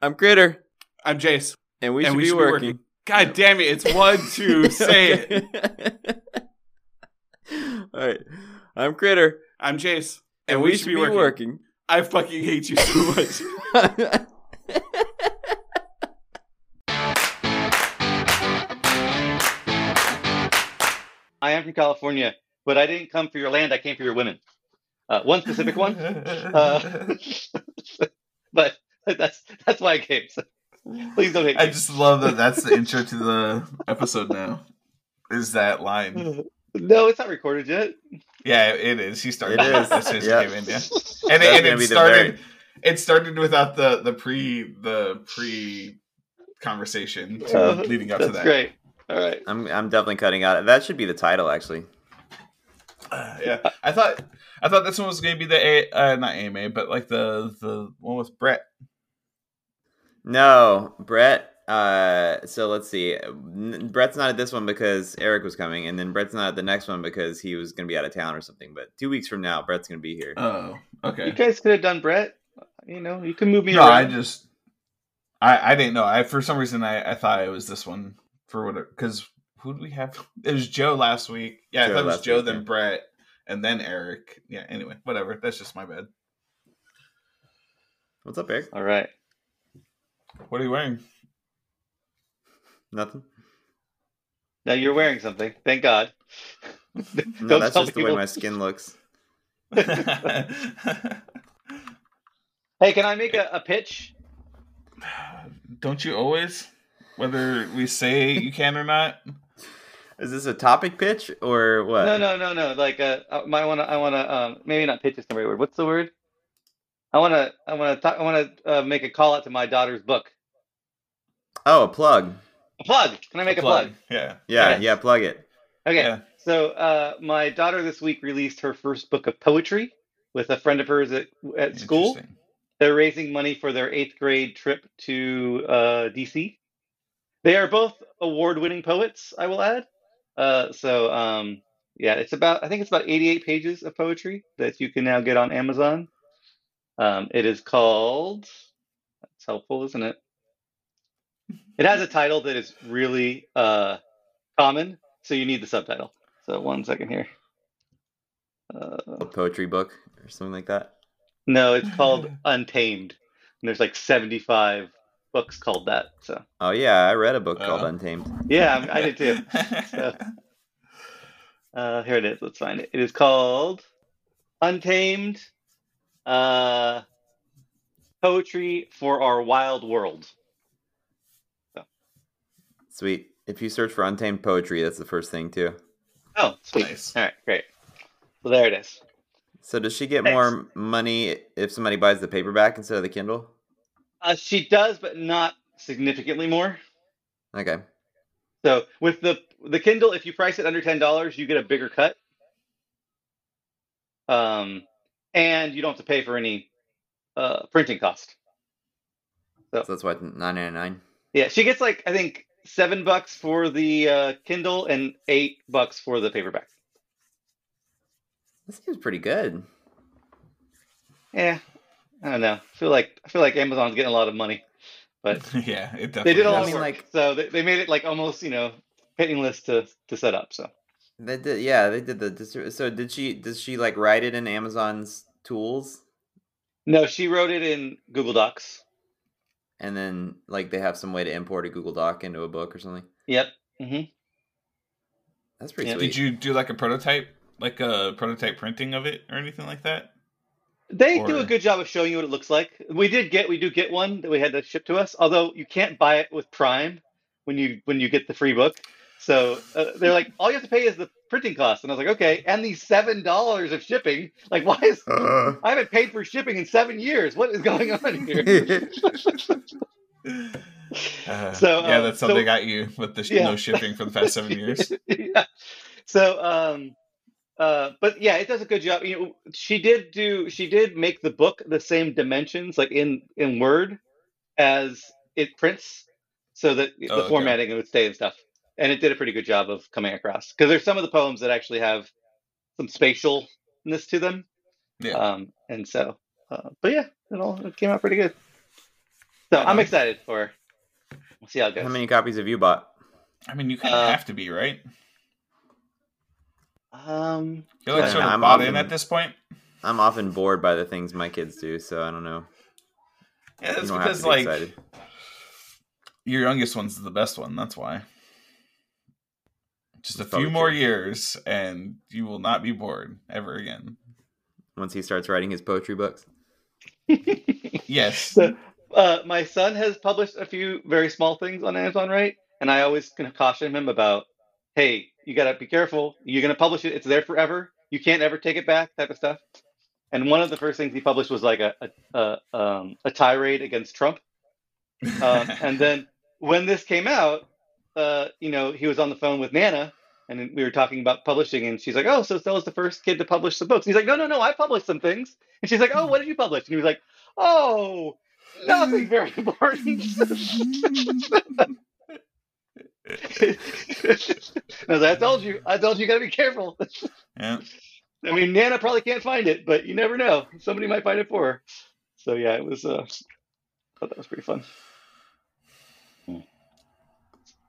I'm Critter, I'm Jace. and we And should we be should be working. working. God damn it! It's one, two, say it. it. All right. I'm Critter, I'm Jace, and, we, should be, working. I fucking hate you so much. I am from California, but I didn't come for your land. I came for your women. Uh, one specific one, uh, but that's that's why I came. So please don't hate me. I just love that that's the intro to the episode now. Is that line? no, it's not recorded yet. Yeah, it is. He started. It is. As soon as he Yeah. came in, yeah. And, That's and it be the started. It started without the the pre the pre conversation to Uh, leading up to That's that. great. All right. I'm I'm definitely cutting out. That should be the title, actually. Uh, yeah, I thought I thought this one was going to be the A, uh, not AMA, but like the the one with Brett. No, Brett. Uh, so let's see. N- Brett's not at this one because Eric was coming, and then Brett's not at the next one because he was going to be out of town or something. But two weeks from now, Brett's going to be here. Oh, okay. You guys could have done Brett. You know, you can move me No, I just I I didn't know. I for some reason I I thought it was this one for what because who did we have? It was Joe last week. Yeah, Joe I thought it was Joe, week, then yeah. Brett, and then Eric. Yeah. Anyway, whatever. That's just my bad. What's up, Eric? All right. What are you wearing? Nothing. Now you're wearing something. Thank God. No, that's tell just the way my skin looks. Hey, can I make a, a pitch? Don't you always? Whether we say you can or not. Is this a topic pitch or what? No, no, no, no. Like, uh, I want to, I want to, um, maybe not pitch is the right word. What's the word? I want to, I want to talk, I want to uh, make a call out to my daughter's book. Oh, a plug. A plug. Can I make a, plug? Yeah. Yeah, Okay. yeah, plug it. Okay. Yeah. So, uh, my daughter this week released her first book of poetry with a friend of hers at at school. They're raising money for their eighth grade trip to uh, DC. They are both award-winning poets, I will add. Uh, so, um, yeah, it's about I think it's about 88 pages of poetry that you can now get on Amazon. Um, it is called. That's helpful, isn't it? It has a title that is really uh, common, so you need the subtitle. So one second here. Uh, A poetry book or something like that. no, it's called Untamed. And there's like 75 books called that. So Oh yeah, I read a book called. Untamed. yeah, I I did too. So, uh, here it is. Let's find it. It is called Untamed uh, Poetry for Our Wild World. Sweet. If you search for Untamed poetry, that's the first thing too. Oh, sweet. Nice. All right, great. Well, there it is. So does she get Thanks. more money if somebody buys the paperback instead of the Kindle? Uh, she does, but not significantly more. Okay. So with the the Kindle, if you price it under ten dollars, you get a bigger cut. Um, and you don't have to pay for any uh, printing cost. So that's what nine ninety nine. Yeah, she gets like I think seven bucks for the uh, Kindle and eight bucks for the paperback. That seems pretty good. Yeah, I don't know. I feel like I feel like Amazon's getting a lot of money, but yeah, it definitely they did a lot of work. like- so they, they made it like almost you know painless to to set up. So They did, yeah. They did the. So did she? Does she like write it in Amazon's tools, no, she wrote it in Google Docs. and then like they have some way to import a Google Doc into a book or something? Yep. Mm-hmm. That's pretty Yeah. sweet. Did you do like a prototype, like a prototype printing of it or anything like that? They do a good job of showing you what it looks like. We did get we do get one that we had to ship to us. Although you can't buy it with Prime when you when you get the free book. So uh, they're like, all you have to pay is the printing cost, and I was like, okay, and these seven dollars of shipping. Like, why is Uh. I haven't paid for shipping in seven years? What is going on here? Uh, So, yeah, uh, that's how so- they got you with the sh- Yeah. no shipping for the past seven years. yeah. So, um, uh, but yeah, it does a good job. You know, she did do, she did make the book the same dimensions, like in in Word, as it prints, so that the Oh, okay. formatting would stay and stuff. And it did a pretty good job of coming across because there's some of the poems that actually have some spatialness to them. Yeah. Um, and so, uh, but yeah, it all it came out pretty good. So Right I'm excited for. We'll see how it goes. How many copies have you bought? I mean, you kind of Uh, have to be right. Um, You're like I sort know, of I'm bought often- in at this point. I'm often bored by the things my kids do, so I don't know. Yeah, You that's because be like excited. your youngest one's the best one. That's why. Just a few probably more years, and you will not be bored ever again. Once he starts writing his poetry books. Yes. So, uh, my son has published a few very small things on Amazon, right? And I always kind of caution him about, hey, you gotta be careful. You're gonna publish it; it's there forever. You can't ever take it back, type of stuff. And one of the first things he published was like a a, a, um, a tirade against Trump. Um, and then when this came out, uh, you know, he was on the phone with Nana, and we were talking about publishing, and she's like, "Oh, so Stella's the first kid to publish some books." And he's like, "No, no, no, I published some things." And she's like, "Oh, what did you publish?" And he was like, "Oh, nothing very important." I was like, "I told you, I told you, you gotta be careful." yeah. I mean, Nana probably can't find it, but you never know. Somebody might find it for her. So yeah, it was. Uh, I thought that was pretty fun.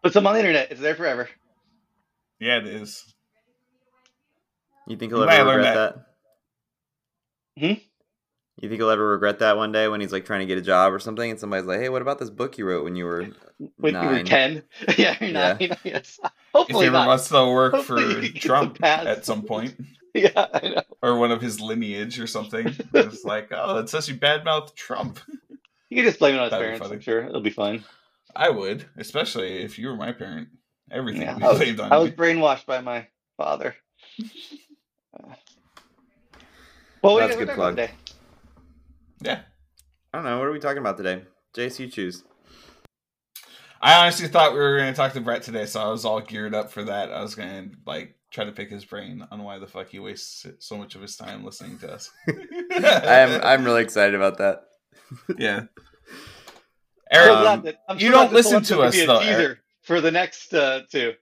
Put some on the internet. It's there forever. Yeah, it is. You think he'll I'm glad I ever learned regret that? Hmm? You think he'll ever regret that one day when he's like trying to get a job or something, and somebody's like, "Hey, what about this book you wrote when you were When you were nine?" ten, yeah, you're Yeah. nine. Yes. If Hopefully he not. wants to work Hopefully for Trump at some point, Yeah, I know. or one of his lineage or something, it's like, oh, it says you badmouth Trump. You can just blame it on his That'd parents. I'm sure it'll be fine. I would, especially if you were my parent. Everything Yeah, would I was, on I was brainwashed by my father. Uh, well, That's are a good guys talking about plug. today? Yeah. I don't know. What are we talking about today? Jace, you choose. I honestly thought we were going to talk to Brett today, so I was all geared up for that. I was going to like try to pick his brain on why the fuck he wastes so much of his time listening to us. I'm I'm really excited about that. yeah. I'm Eric, glad that- I'm you don't listen to us, could though, teaser Eric. For the next uh, two.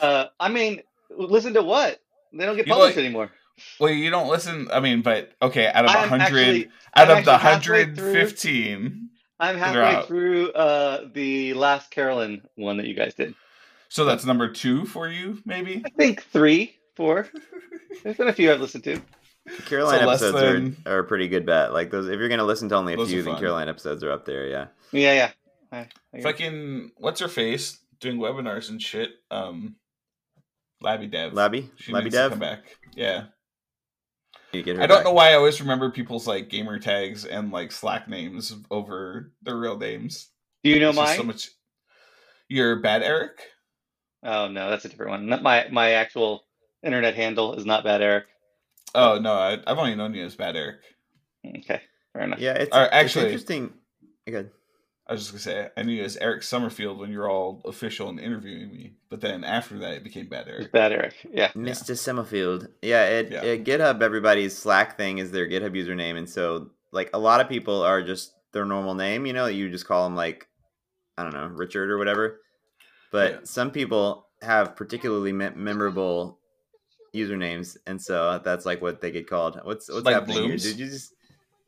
Uh, I mean, listen to what? They don't get You published like- anymore. well, you don't listen. I mean, but okay, out of a I'm hundred, actually, out I'm of the 115. through- I'm They're halfway out. through uh, the last Carolyn one that you guys did. so that's number two for you, maybe. I think three, four. There's been a few I've listened to. Caroline So episodes than- are, are a pretty good bet. Like those, if you're gonna listen to only a Those few, are then fun. Caroline episodes are up there. Yeah. Yeah, yeah. I, I. Fucking what's her face doing webinars and shit. Um, Labby Dev. Labby, She Labby needs to Dev. come back. Yeah. You get her I don't back. know why I always remember people's like gamer tags and like Slack names over their real names. Do you know It's mine? so much. You're bad, Eric. Oh no, that's a different one. Not my my actual internet handle is not bad, Eric. Oh no, I, I've only known you as bad, Eric. Okay, fair enough. Yeah, it's, Or it's actually- interesting. Good. I was just gonna say I knew you as Eric Summerfield when you were all official and interviewing me, but then after that it became bad, Eric. bad, Eric. Yeah. Mr. Summerfield. Yeah, it, Yeah. it GitHub everybody's Slack thing is their GitHub username, and so like a lot of people are just their normal name. You know, you just call them like I don't know Richard or whatever. But Yeah. some people have particularly me- memorable usernames, and so that's like what they get called. What's what's Like happening Blooms? here? Did you just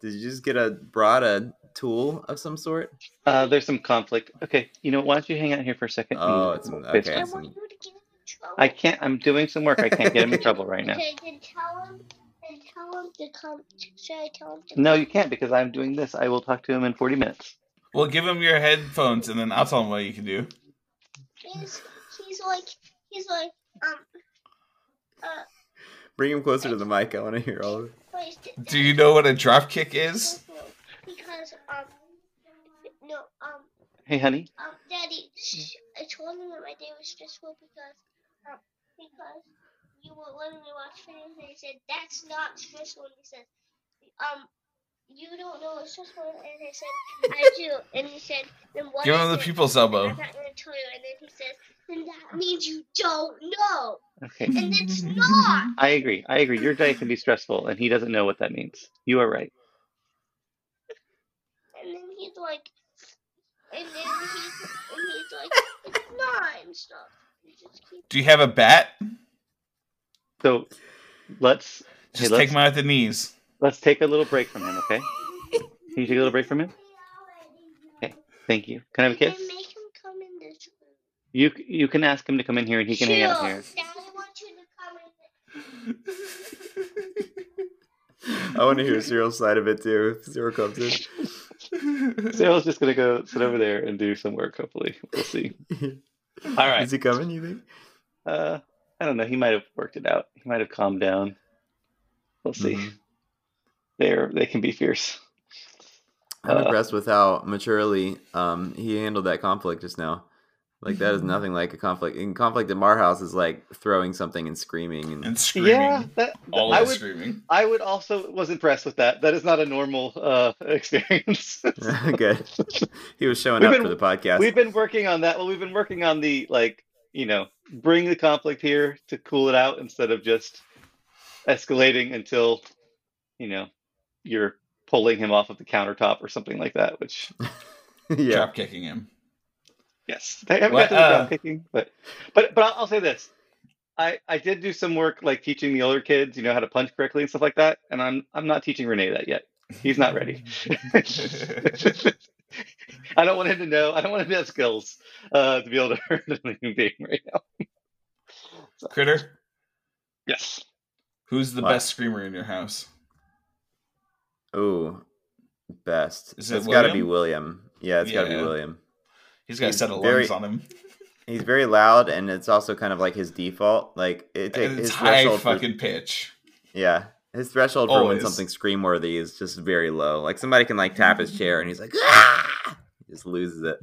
did you just get a brought a tool of some sort? Uh, there's some conflict. Okay, you know, why don't you hang out here for a second? Oh, and it's okay. I it. want you to get in trouble. I can't. I'm doing some work. I can't get him in trouble right now. Okay, then tell him. Then tell him to come. Should I tell him to? No, come? you can't because I'm doing this. I will talk to him in 40 minutes. Well, give him your headphones and then I'll tell him what you can do. He's he's like he's like um uh Bring him closer to the mic. I want to hear all of it. Do you know what a drop kick is? Because um no um Hey, honey. um daddy I told him that my day was stressful because um because you were letting me watch videos and he said that's not stressful and he said um you don't know what's stressful and I said I do and he said then what Give is him the people's elbow. I'm not gonna tell you and then he says then that means you don't know Okay. and it's not I agree. I agree. Your day can be stressful, and he doesn't know what that means. You are right. and then he's like and then he's and he's like it's not and stuff He just keeps Do you have a bat? So let's hey, Just let's, take him out at the knees. let's take a little break from him. Okay. Can you take a little break from him? Okay, thank you. Can I have a kiss? can make him come in this room. You you can ask him to come in here and he can hang out here. Daddy wants you to come in. I want to hear Cyril's side of it too. If Cyril comes in. Cyril's just gonna go sit over there and do some work. Hopefully, we'll see. All right. Is he coming? You think? Uh, I don't know. He might have worked it out. He might have calmed down. We'll see. Mhm. They're they can be fierce. I'm Uh, impressed with how maturely um, he handled that conflict just now. Like that is Mm-hmm. nothing like a conflict. In conflict at Mar House is like throwing something and screaming and and screaming. Yeah, that, all I of would screaming. I would also was impressed with that. That is not a normal uh, experience. good. He was showing We've up been- for the podcast. We've been working on that. Well, we've been working on the like, you know, bring the conflict here to cool it out instead of just escalating until, you know, you're pulling him off of the countertop or something like that. Which, yeah. Drop kicking him. Yes, I haven't What, got to the uh, drop kicking, but but but I'll, I'll say this. I, I did do some work like teaching the older kids, you know, how to punch correctly and stuff like that, and I'm I'm not teaching Renee that yet. He's not ready. I don't want him to know. I don't want him to have skills uh, to be able to hurt a living being right now. Critter, Yes. who's the What? best screamer in your house? Ooh, best. Is it it's got to be William? William. Yeah, it's got to be William. He's got a set of very- lungs on him. He's very loud, and it's also kind of like his default. Like it takes it's his high threshold. For, fucking pitch. yeah, his threshold for when Always. something's scream worthy is just very low. Like somebody can like tap his chair, and he's like, ah! he just loses it.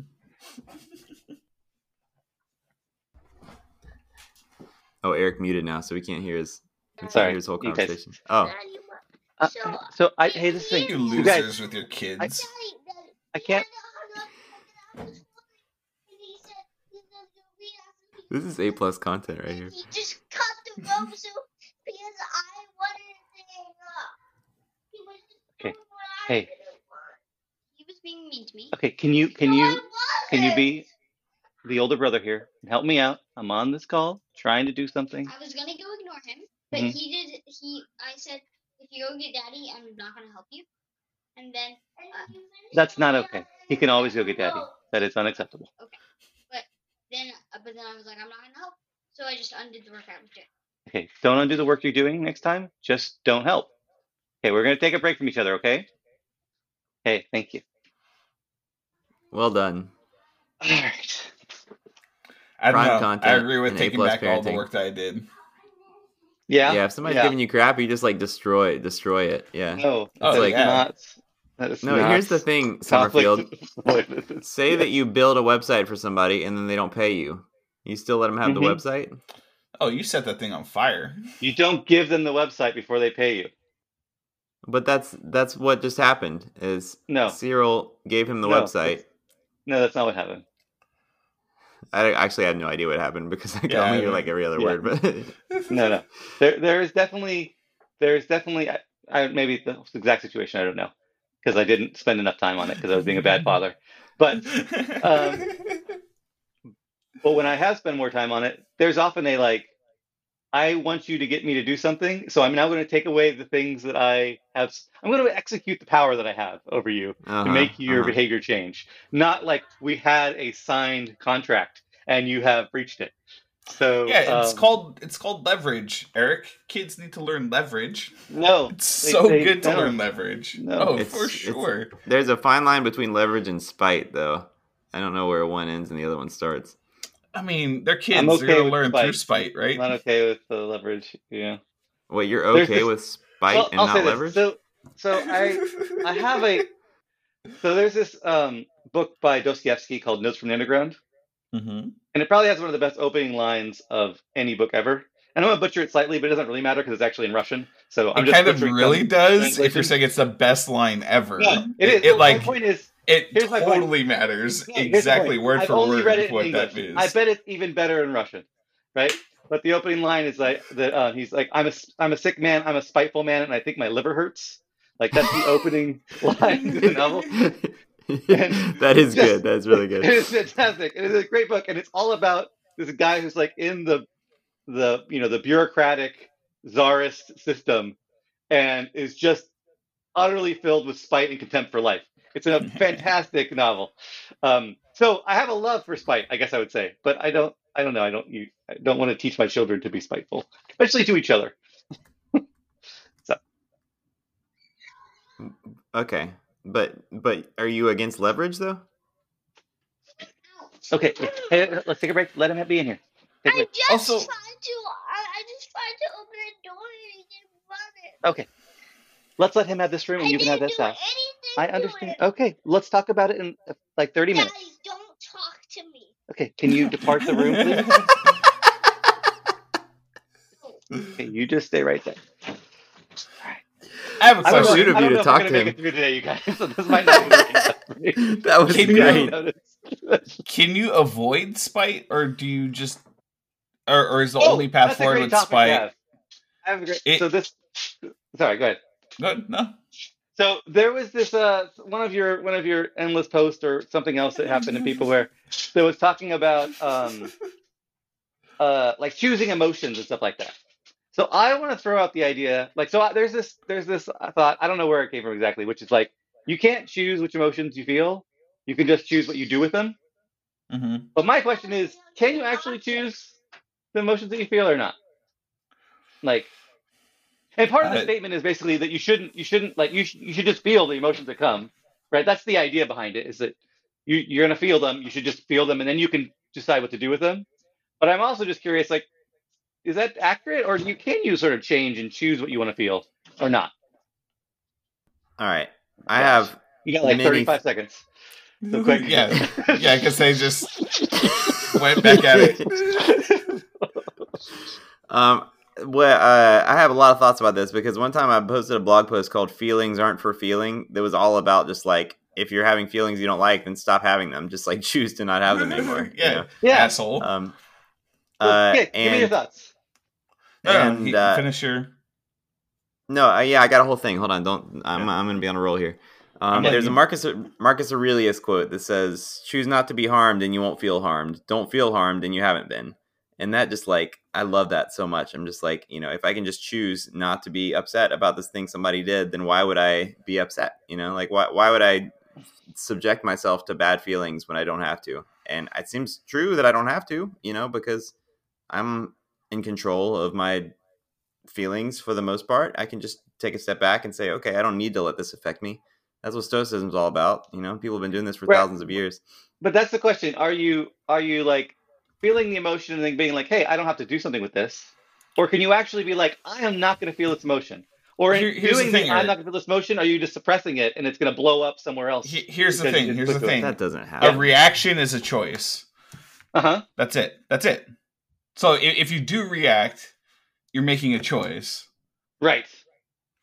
Oh, Eric muted now, so we can't hear his. We can't Sorry, hear his whole you guys- conversation. Oh, Uh, So, so I hey this thing. You You guys- with your kids. Daddy, Daddy, I can't. had to hung up and I was wondering, and he said he was gonna read out some this is a plus content right here. He just cut the rope so because I wanted to hang up. He was just Okay. doing what I Hey. didn't want. He was being mean to me. Okay, can you can No, you can you be the older brother here and help me out? I'm on this call trying to do something. I was gonna go ignore him, but Mhm. he did. He, I said, if you go get daddy, I'm not gonna help you. And then uh, That's not okay. He can always go get daddy. That is unacceptable. Then, uh, but then I was like, I'm not gonna help. So I just undid the workout and did. Okay, don't undo the work you're doing next time. Just don't help. Okay, we're gonna take a break from each other. Okay. Hey, thank you. Well done. All right. I don't Prime know. I agree with and taking A-plus back all the work that I did. Yeah. Yeah, if somebody's yeah. giving you crap, you just like destroy destroy it. Yeah. No, Oh, that is yeah. not. That is No, here's the thing, conflict Summerfield. of avoidance. Say that you build a website for somebody and then they don't pay you. You still let them have Mhm. the website? Oh, you set that thing on fire. You don't give them the website before they pay you. But that's that's what just happened. Is No. Cyril gave him the No. website. No, that's not what happened. I actually had no idea what happened because I could Yeah, only hear like every other yeah. word. But No, no. There, there is definitely, there is definitely. I, I maybe the exact situation. I don't know because I didn't spend enough time on it because I was being a bad father. But Um, But when I have spent more time on it, there's often a like, I want you to get me to do something, so I'm now going to take away the things that I have. I'm going to execute the power that I have over you uh-huh, to make your uh-huh. behavior change. Not like we had a signed contract and you have breached it. So yeah, it's um, called it's called leverage, Eric. Kids need to learn leverage. no. It's they- so they good to don't. learn leverage. No. oh, It's- for it's- sure. There's a fine line between leverage and spite, though. I don't know where one ends and the other one starts. I mean, they're kids. I'm they're okay gonna learn spite. through spite, right? I'm not okay with the leverage. Yeah. Wait, you're okay this- with spite well, and I'll not say this. leverage? So, so I I have a so there's this um, book by Dostoevsky called Notes from the Underground, hmm and it probably has one of the best opening lines of any book ever. And I'm gonna butcher it slightly, but it doesn't really matter because it's actually in Russian. So I'm It just kind of really does if you're saying it's the best line ever. No, it is. It, like my point is it here's my point. totally matters the exactly word I've for word read it what that is. I bet it's even better in Russian, right? But the opening line is like that. Uh, he's like, "I'm a I'm a sick man. I'm a spiteful man, and I think my liver hurts." Like that's the opening line to the novel. that is Just- good. That's really good. It is fantastic. It is a great book, and it's all about this guy who's like in the the you know the bureaucratic czarist system, and is just utterly filled with spite and contempt for life. It's a fantastic novel. Um, so I have a love for spite, I guess I would say, but I don't. I don't know. I don't. You, I don't want to teach my children to be spiteful, especially to each other. so. Okay, but but are you against leverage though? Okay, hey, let's take a break. Let him be in here. Take a I break. just Also- tried to. I, I just tried to open the door and he didn't run it. Okay, let's let him have this room, and I you can have didn't this do house. anything I understand. Okay, let's talk about it in uh, like thirty minutes. Daddy, don't talk to me. Okay, can you depart the room, please? Okay, you just stay right there. I have a I don't know, question. of I you don't to know if talk to gonna make it through today, you guys. So this might not be working out for. That was Can you- great. Notice. Can you avoid spite, or do you just, or, or is the Oh, only path that's a forward great with topic spite? have. I have a great. It- so this. Sorry, go ahead. Good. No. So there was this uh one of your one of your endless posts or something else that happened to people where that was talking about um uh like choosing emotions and stuff like that. So I want to throw out the idea like so I, there's this there's this I thought I don't know where it came from exactly which is like you can't choose which emotions you feel you can just choose what you do with them. hmm But my question is can you actually choose the emotions that you feel or not? Like and part of the Uh, statement is basically that you shouldn't you shouldn't like you sh- you should just feel the emotions that come, right? That's the idea behind it is that you you're gonna feel them. You should just feel them, and then you can decide what to do with them. But I'm also just curious, like, is that accurate, or you can you sort of change and choose what you want to feel or not? All right, I have You got like Many- 35 seconds. So quick. yeah. Yeah, because they just went back at it. Um, well, uh, I have a lot of thoughts about this because one time I posted a blog post called "Feelings Aren't for Feeling." That was all about just like if you're having feelings you don't like, then stop having them. Just like choose to not have them anymore. you yeah. know? Yeah. Asshole. Um. Uh, okay, give me your thoughts. No, and he- uh, finish your. no, uh, yeah, I got a whole thing. Hold on, don't. I'm I'm gonna be on a roll here. Um, there's a Marcus Marcus Aurelius quote that says, "Choose not to be harmed, and you won't feel harmed. Don't feel harmed, and you haven't been." And that just like I love that so much. I'm just like, you know, if I can just choose not to be upset about this thing somebody did, then why would I be upset? You know, like why why would I subject myself to bad feelings when I don't have to? And it seems true that I don't have to, you know, because I'm in control of my feelings for the most part. I can just take a step back and say, okay, I don't need to let this affect me. That's what stoicism's all about. You know, people have been doing this for Right. thousands of years. But that's the question. Are you are you like feeling the emotion and then being like, hey, I don't have to do something with this? Or can you actually be like, I am not going to feel this emotion? Or in Here- here's the doing the, thing, I'm not going to feel this emotion, are you just suppressing it and it's going to blow up somewhere else? He- here's the thing. Here's the put it. thing. That doesn't happen. A reaction is a choice. Uh huh. That's it. That's it. So if, if you do react, you're making a choice. Right.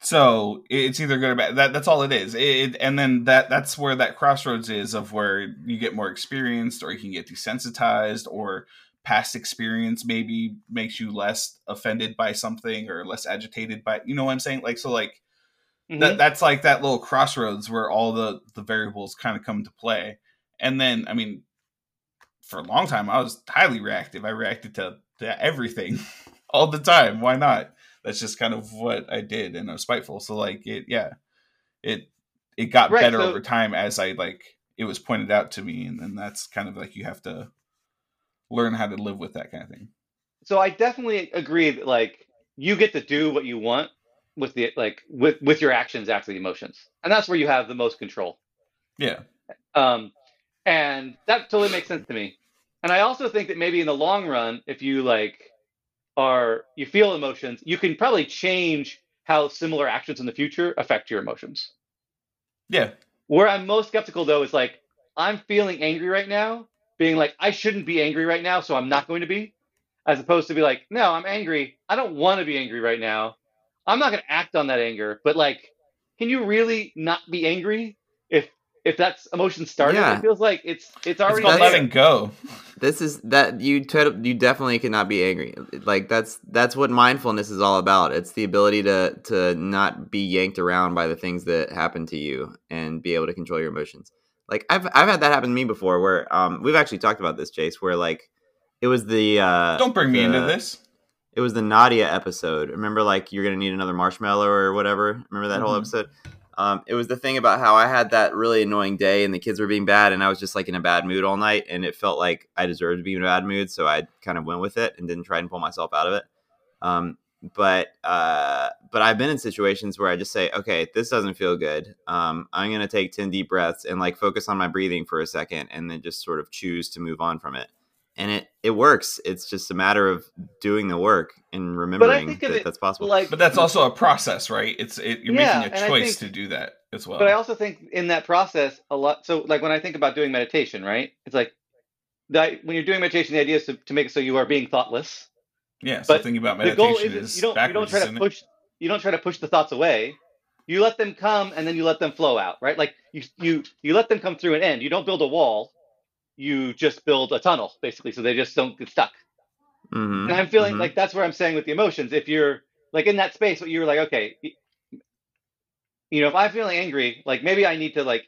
So it's either good or bad. That that's all it is. It, and then that that's where that crossroads is of where you get more experienced, or you can get desensitized, or past experience maybe makes you less offended by something or less agitated by. You know what I'm saying? Like so, like Mhm. that that's like that little crossroads where all the the variables kind of come to play. And then, I mean, for a long time, I was highly reactive. I reacted to to everything all the time. Why not? that's just kind of what I did, and I was spiteful. So like it, yeah, it it got Right, better so- over time as I like it was pointed out to me, and then that's kind of like you have to learn how to live with that kind of thing. so I definitely agree that like you get to do what you want with the like with with your actions after the emotions, and that's where you have the most control. Yeah, Um, and that totally makes sense to me. And I also think that maybe in the long run, if you like are you feel emotions, you can probably change how similar actions in the future affect your emotions. yeah, Where I'm most skeptical though is like I'm feeling angry right now, being like I shouldn't be angry right now, so I'm not going to be, as opposed to be like, no, I'm angry. I don't want to be angry right now. I'm not going to act on that anger, but like, can you really not be angry if if that's emotion started? Yeah. It feels like it's it's it's already called that's- there. letting go. This is that you t- you definitely cannot be angry. Like that's that's what mindfulness is all about. It's the ability to to not be yanked around by the things that happen to you and be able to control your emotions. Like I've I've had that happen to me before where um we've actually talked about this Jace where like it was the uh Don't bring me into this. it was the Nadia episode. Remember, like you're gonna need another marshmallow or whatever. Remember that whole Mhm. episode? Um, it was the thing about how I had that really annoying day and the kids were being bad, and I was just like in a bad mood all night, and it felt like I deserved to be in a bad mood, so I kind of went with it and didn't try and pull myself out of it. Um, but uh, but I've been in situations where I just say, okay, this doesn't feel good. Um, I'm gonna take ten deep breaths and like focus on my breathing for a second, and then just sort of choose to move on from it. And it it works. It's just a matter of doing the work and remembering think that it that's possible. Like, But that's also a process, right? It's it, you're Yeah, making a choice think- to do that as well. But I also think in that process, a lot. So, like when I think about doing meditation, right? It's like that when you're doing meditation, the idea is to, to make it so you are being thoughtless. yeah. So but thinking about The meditation goal is is you don't you don't try to isn't it? push you don't try to push the thoughts away. You let them come and then you let them flow out, right? Like you you you let them come through and end. You don't build a wall. You just build a tunnel, basically, so they just don't get stuck. Mhm, And I'm feeling mhm. like that's where I'm saying with the emotions. If you're like in that space, what you're like, okay, you know, if I'm feeling angry, like maybe I need to like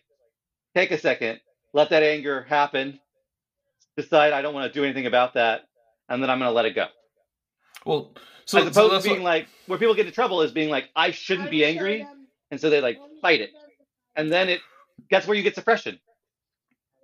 take a second, let that anger happen, decide I don't want to do anything about that, and then I'm going to let it go. Well, so, As so opposed that's to being what, like, where people get into trouble is being like, I shouldn't be angry, and so they like fight it, and then it that's where you get suppression.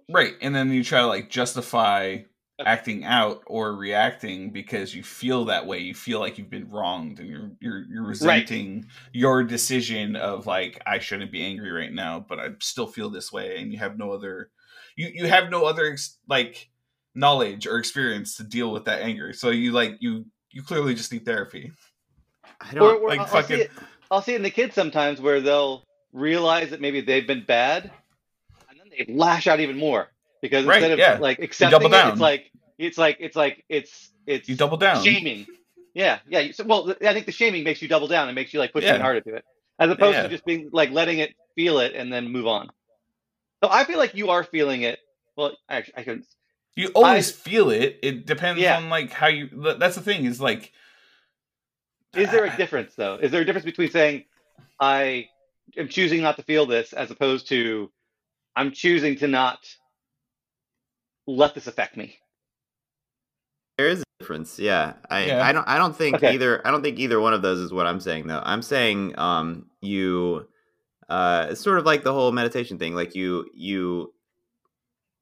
Right, and then you try to like justify acting out or reacting because you feel that way. You feel like you've been wronged, and you're you're you're resenting your decision of like I shouldn't be angry right now, but I still feel this way, and you have no other you you have no other ex- like knowledge or experience to deal with that anger. So you like you you clearly just need therapy. I don't. or like I'll, I'll fucking- see it. I'll see it in the kids sometimes where they'll realize that maybe they've been bad, and then they lash out even more because Right, instead of yeah. like accepting it, down. it's like it's like it's like it's it's You double down. shaming. Yeah, yeah. So, well, I think the shaming makes you double down and makes you like push Yeah. even harder to it, as opposed Yeah. to just being like letting it feel it and then move on. So I feel like you are feeling it. Well, actually, I couldn't. You always feel it. It depends on like how you. That's the thing. Is like. Is there a difference though? Is there a difference between saying I am choosing not to feel this as opposed to I'm choosing to not let this affect me? There is a difference. Yeah. I, Yeah. I don't I don't think Okay. either I don't think either one of those is what I'm saying though. I'm saying um you uh it's sort of like the whole meditation thing. Like you you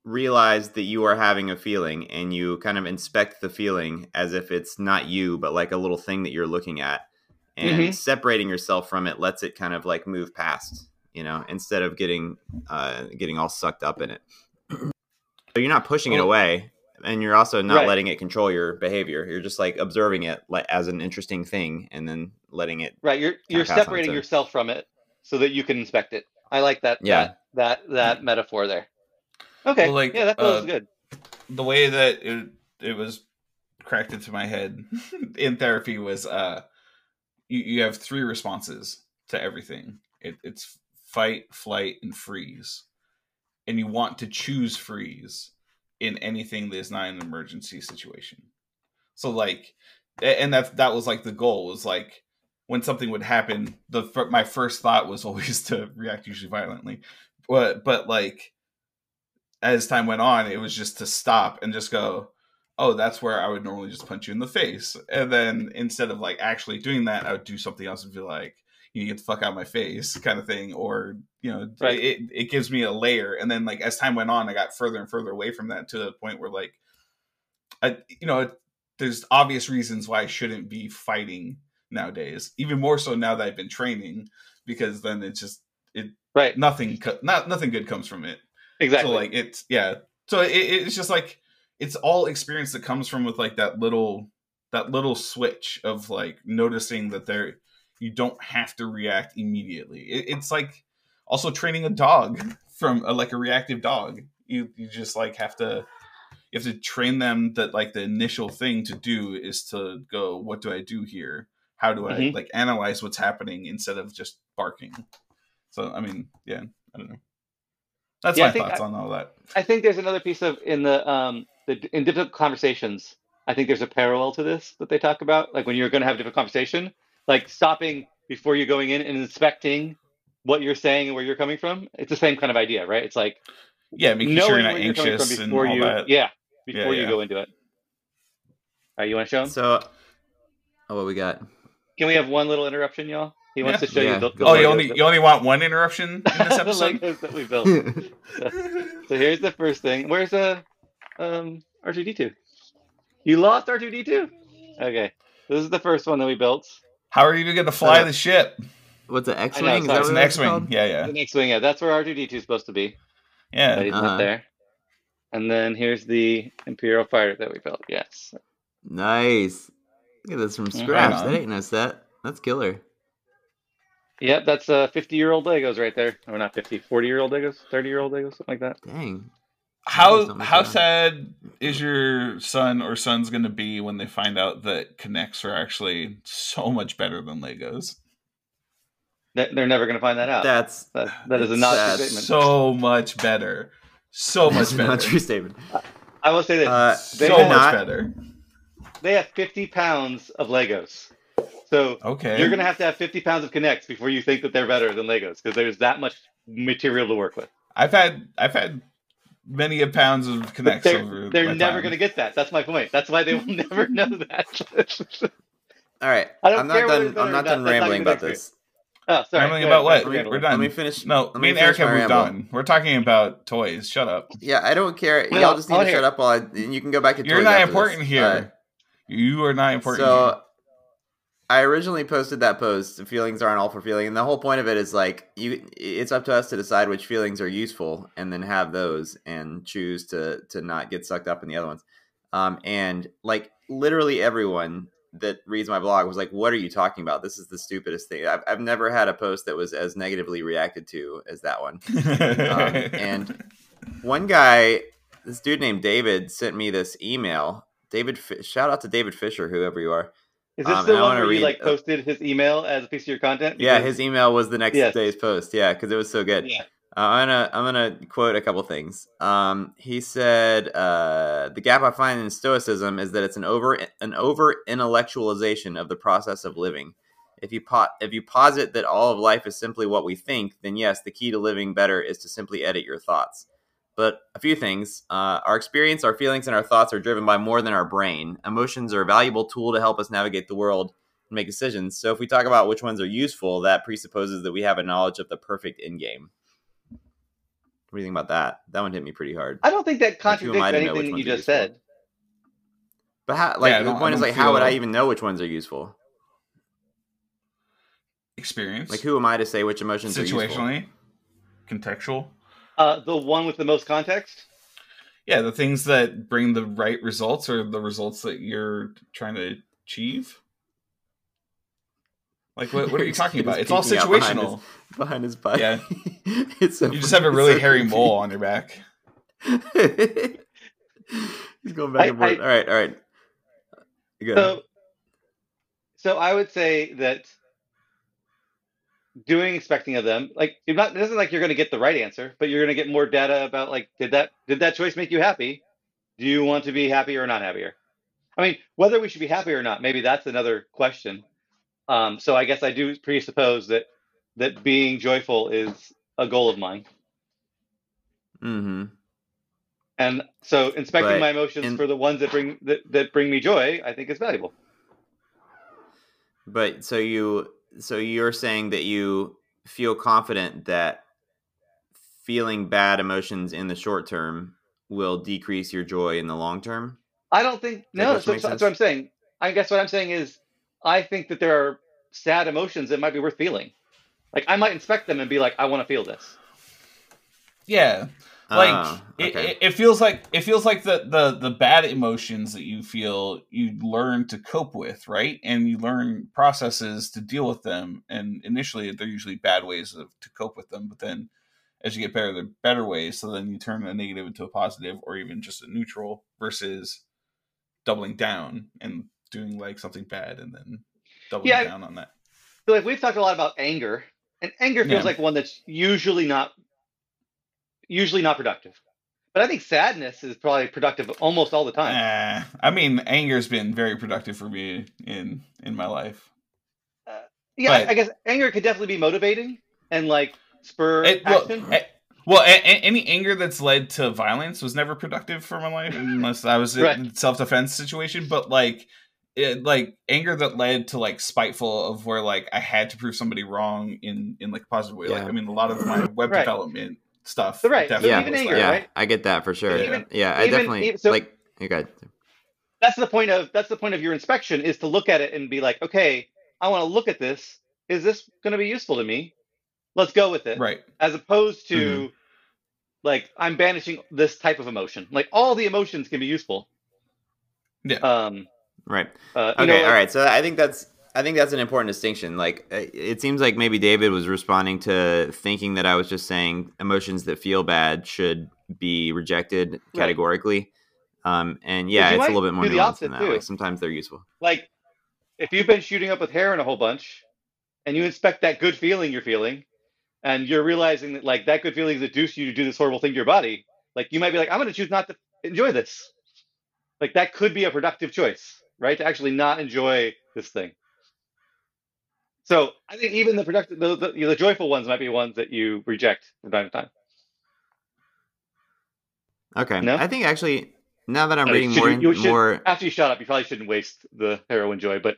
realize that you are having a feeling and you kind of inspect the feeling as if it's not you but like a little thing that you're looking at and Mhm. separating yourself from it lets it kind of like move past you know instead of getting uh getting all sucked up in it so you're not pushing it away and you're also not Right. letting it control your behavior you're just like observing it like as an interesting thing and then letting it Right. You're you're separating yourself from it so that you can inspect it. I like that. Yeah. That that, that metaphor there. Okay. Well, like, yeah, that feels uh, good. the way that it it was cracked into my head in therapy was uh you, you have three responses to everything it, it's fight flight and freeze. And you want to choose freeze in anything that is not an emergency situation. So like and that that was like the goal was like when something would happen the my first thought was always to react usually violently. But but like as time went on, it was just to stop and just go, oh, that's where I would normally just punch you in the face. And then instead of like actually doing that, I would do something else and be like, you get the fuck out of my face kind of thing. Or, you know, Right. it, it gives me a layer. And then like as time went on, I got further and further away from that to the point where like, I, you know, there's obvious reasons why I shouldn't be fighting nowadays, even more so now that I've been training, because then it's just, it Right. nothing, not, nothing good comes from it. Exactly. So like it's yeah. So it, it's just like it's all experience that comes from with like that little that little switch of like noticing that there you don't have to react immediately. It, it's like also training a dog from a, like a reactive dog. You you just like have to you have to train them that like the initial thing to do is to go what do I do here? How do I Mhm. like analyze what's happening instead of just barking? So I mean, yeah, I don't know. That's Yeah, my thoughts I- on all that. I think there's another piece of in the um the in difficult conversations. I think there's a parallel to this that they talk about, like when you're going to have a different conversation, like stopping before you're going in and inspecting what you're saying and where you're coming from. It's the same kind of idea, right? It's like Yeah, making sure you're not where you're anxious and before all you, that. yeah, before you yeah. go into it. All right, you want to show them? so oh what we got Can we have one little interruption, y'all? He wants Yeah. to show Yeah, you the, go the Oh, for you only that- you only want one interruption in this the episode. Legos that we built. So here's the first thing. Where's uh, um R2D2? You lost R2D2? Okay. This is the first one that we built. How are you even going to fly Uh, the ship? What's an X-wing? Is sorry. It's an X-wing. called? Yeah, yeah, The next wing, yeah, that's where R2D2 is supposed to be. But yeah. he's Uh-huh. not there. And then here's the Imperial fighter that we built. Yes. Nice. Look at this from Mhm. scratch. Right on. That ain't no set. That's killer. Yep, that's uh 50 year old Legos right there. Or not 50, 40 year old Legos, 30 year old Legos, something like that. Dang. How how around. sad is your son or son's going to be when they find out that K'NEX are actually so much better than Legos? They- They're never going to find that out. That's That, that is a not sad. true statement. So much better. So that's much better. not true statement. I will say this: Uh, They so much not- better. they have 50 pounds of Legos. So Okay. you're going to have to have 50 pounds of K'NEX before you think that they're better than Legos because there's that much material to work with. I've had I've had many a pounds of But K'NEX they're they're never going to get that. That's my point. That's why they will never know that. All right. I don't I'm care not done. I'm not not. done That's not rambling about this. oh, sorry. Rambling about what? We- ahead. We're done. Let me finish. No, let me and finish Erica my moved on. We're talking about toys. Shut up. Yeah, I don't care. No, Y'all just need I'll to hear. shut up while I, and you can go back to You're toys not after important this. here. Uh, you are not important. So I originally posted that post, feelings aren't all for feeling, and the whole point of it is like you it's up to us to decide which feelings are useful and then have those and choose to to not get sucked up in the other ones. Um and like literally everyone that reads my blog was like, What are you talking about? This is the stupidest thing. I've I've never had a post that was as negatively reacted to as that one. um, and one guy, this dude named David, sent me this email. David, shout out to David Fisher, whoever you are. Is this Um, the one where you like posted his email as a piece of your content? Yeah, his email was the next Yes. day's post. Yeah, because it was so good. Yeah. Uh, I'm gonna I'm gonna quote a couple things. Um, he said, uh, "The gap I find in Stoicism is that it's an over an over intellectualization of the process of living. If you po- if you posit that all of life is simply what we think, then yes, the key to living better is to simply edit your thoughts. But a few things: uh, our experience, our feelings, and our thoughts are driven by more than our brain. Emotions are a valuable tool to help us navigate the world." and Make decisions. So, if we talk about which ones are useful, that presupposes that we have a knowledge of the perfect end game. What do you think about that? That one hit me pretty hard. I don't think that Like, who am I contradicts to know which anything that you just said. But how, like Yeah, the point is like how would I even know which ones are useful? experience, Like who am I to say which emotions are situationally, contextual. Uh, the one with the most context. Yeah, the things that bring the right results are the results that you're trying to achieve. Like what? What are you talking about? It's all peeking out behind situational. Behind his butt. Yeah. it's so You just have a really so hairy creepy. mole on your back. He's going back I- and forth. I- all right, all right. Good. So, so I would say that doing expecting of them, like you're not, it isn't like you're going to get the right answer, but you're going to get more data about like, did that did that choice make you happy? Do you want to be happier or not happier? I mean, whether we should be happy or not, maybe that's another question. Um, so I guess I do presuppose that that being joyful is a goal of mine, mm-hmm. and so inspecting But my emotions in- for the ones that bring that, that bring me joy, I think is valuable. But so you so you're saying that you feel confident that feeling bad emotions in the short term will decrease your joy in the long term? I don't think that no. question So, that's what I'm saying. I guess what I'm saying is, I think that there are sad emotions that might be worth feeling. Like I might inspect them and be like, I want to feel this. Yeah, like ah, it, okay. it, it feels like it feels like the, the the bad emotions that you feel you learn to cope with right? And you learn processes to deal with them. And initially they're usually bad ways of to cope with them. But then as you get better they're better ways. So then you turn a negative into a positive or even just a neutral versus doubling down and doing like something bad and then doubling Yeah, down on that. So like we've talked a lot about anger, and anger feels Yeah. like one that's usually not usually not productive. But I think sadness is probably productive almost all the time. Eh, i mean anger's been very productive for me in in my life yeah, I- but- I guess anger could definitely be motivating and like spur It- well, action. eh, well, a- a- any anger that's led to violence was never productive for my life, unless I was in Right. a self defense situation. But like, it, like anger that led to like spiteful of where like I had to prove somebody wrong in in like a positive way. Like I mean, a lot of my web Right. development stuff. So, right, so definitely yeah, even anger, yeah, right? I get that for sure. Even- yeah, I even- definitely even- so- like. You got that's the point of that's the point of your inspection is to look at it and be like, okay, I want to look at this. Is this going to be useful to me? Let's go with it. Right. As opposed to Mm-hmm. like I'm banishing this type of emotion. Like all the emotions can be useful. Yeah. Um. right. Uh, Okay, know, like- all right. So I think that's I think that's an important distinction. Like uh, it seems like maybe David was responding to thinking that I was just saying emotions that feel bad should be rejected categorically. Um, and yeah, it's a little bit more nuanced than that. Like sometimes they're useful. like if you've been shooting up with heroin a whole bunch and you inspect that good feeling you're feeling and you're realizing that like that good feeling has induced you to do this horrible thing to your body like you might be like i'm going to choose not to enjoy this like that could be a productive choice right to actually not enjoy this thing so i think even the productive the, the, the joyful ones might be ones that you reject from time to time Okay. No? I think actually now that I'm reading should more you- you should- more after you shut up you probably shouldn't waste the heroin joy but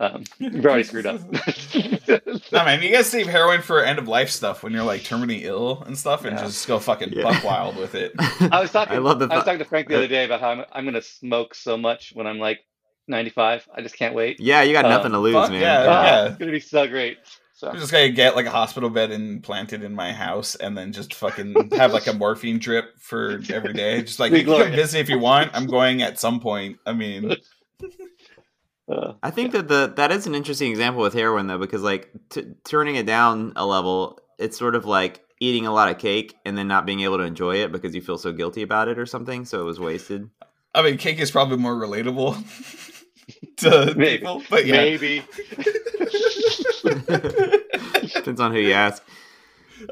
um, you've already screwed up No man, you guys save heroin for end of life stuff when you're like terminally ill and stuff, and Yeah. just go fucking Yeah. buck wild with it. I was talking. I love the I was talking to Frank the other day about how I'm, I'm going to smoke so much when I'm like 95. I just can't wait. Yeah, you got Um, nothing to lose, fuck man. yeah, Ah, yeah. It's going to be so great. So I'm just gonna get like a hospital bed implanted in my house, and then just fucking have like a morphine drip for every day. Just like Be you can visit if you want. I'm going at some point. I mean, uh, I think that the that is an interesting example with heroin though, because like t- turning it down a level, it's sort of like eating a lot of cake and then not being able to enjoy it because you feel so guilty about it or something, so it was wasted. I mean, cake is probably more relatable to Maybe. people, but yeah. maybe. Depends on who you ask.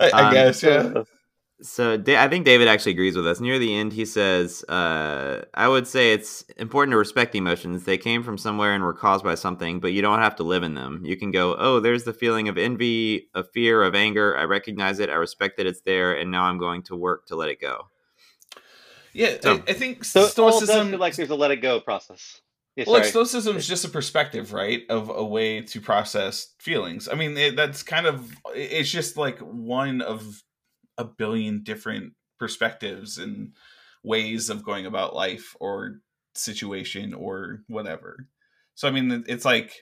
I, I Um, guess yeah. Uh, So Da- I think David actually agrees with us. Near the end, he says, uh, "I would say it's important to respect the emotions. They came from somewhere and were caused by something, but you don't have to live in them. You can go, oh, there's the feeling of envy, of fear, of anger. I recognize it. I respect that it's there, and now I'm going to work to let it go." Yeah, So- I, I think so it all does stoicism. feel like there's a let it go process. Yeah, well, like stoicism is just a perspective, right, of a way to process feelings. I mean, it, that's kind of it's just like one of a billion different perspectives and ways of going about life or situation or whatever. So, I mean, it's like,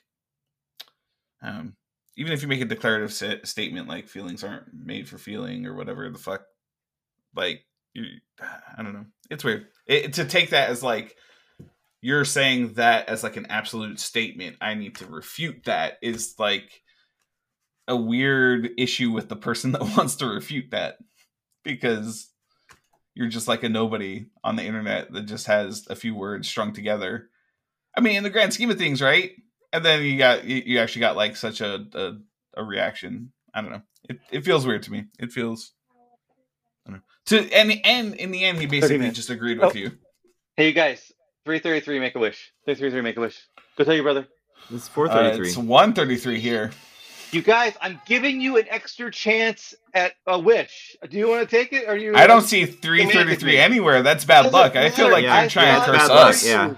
um, even if you make a declarative statement like feelings aren't made for feeling or whatever the fuck, like you, I don't know, it's weird it, to take that as like you're saying that as like an absolute statement i need to refute that is like a weird issue with the person that wants to refute that because you're just like a nobody on the internet that just has a few words strung together i mean in the grand scheme of things right and then you got you, you actually got like such a, a a reaction i don't know it, it feels weird to me it feels I don't know. To and and in the end, he basically just agreed with Oh. you. hey, you guys. 333, make a wish. 333, make a wish. Go tell your brother. It's four Uh, it's one thirty three here. You guys, I'm giving you an extra chance at a wish. Do you want to take it? Or you? I don't see three thirty three anywhere. That's bad Doesn't luck. I feel like Yeah, you're trying to curse bad luck, us. yeah.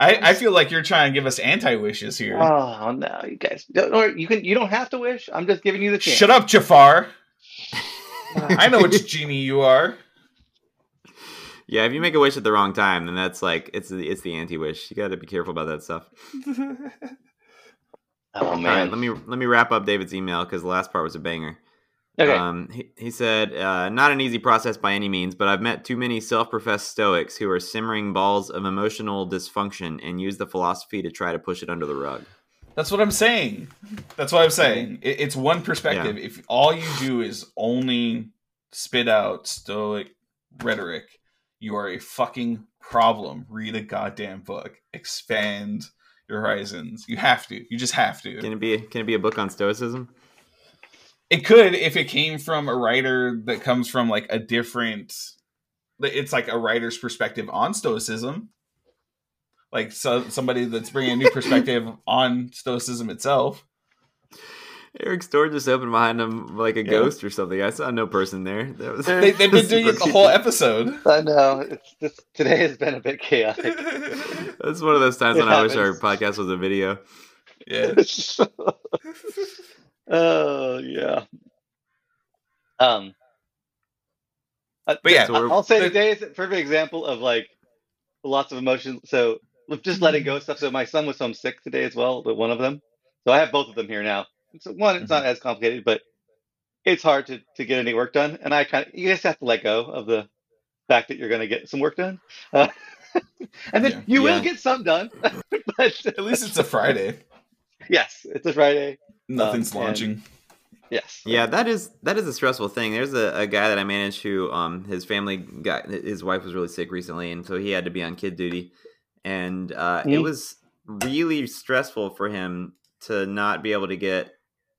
I, I feel like you're trying to give us anti wishes here. Oh no, you guys. Don't, or you can. You don't have to wish. I'm just giving you the chance. Shut up, Jafar. I know which genie you are. Yeah, if you make a wish at the wrong time, then that's like it's the it's the anti-wish. You got to be careful about that stuff. Oh All right, man. let me let me wrap up David's email because the last part was a banger. okay. Um, he, he said, uh, not an easy process by any means, but I've met too many self professed Stoics who are simmering balls of emotional dysfunction and use the philosophy to try to push it under the rug. That's what I'm saying. That's what I'm saying. It, it's one perspective. If all you do is only spit out stoic rhetoric, you are a fucking problem. Read a goddamn book. Expand your horizons. You have to. You just have to. Can it be? Can it be a book on Stoicism? It could if it came from a writer that comes from like a different. It's like a writer's perspective on Stoicism. Like so, somebody that's bringing a new perspective on Stoicism itself. Eric's door just opened behind him like a Yeah. ghost or something. I saw no person there. That was They, they've been doing it the whole episode. I know it's this today has been a bit chaotic. That's one of those times It when I wish our podcast was a video. yeah. oh yeah. Um. uh, But yeah, So I'll say today is a perfect example of like lots of emotion. So just letting go of stuff. So my son was home sick today as well, but one of them. So I have both of them here now. So one, it's not as complicated, but it's hard to, to get any work done. And I kind of, you just have to let go of the fact that you're going to get some work done. Uh, and then Yeah. you will get some done. but At least it's a Friday. yes, it's a Friday. Nothing's Um, and- launching. Yes. Yeah, that is that is a stressful thing. There's a, a guy that I managed who um his family got his wife was really sick recently and so he had to be on kid duty. And uh it Mhm. was really stressful for him to not be able to get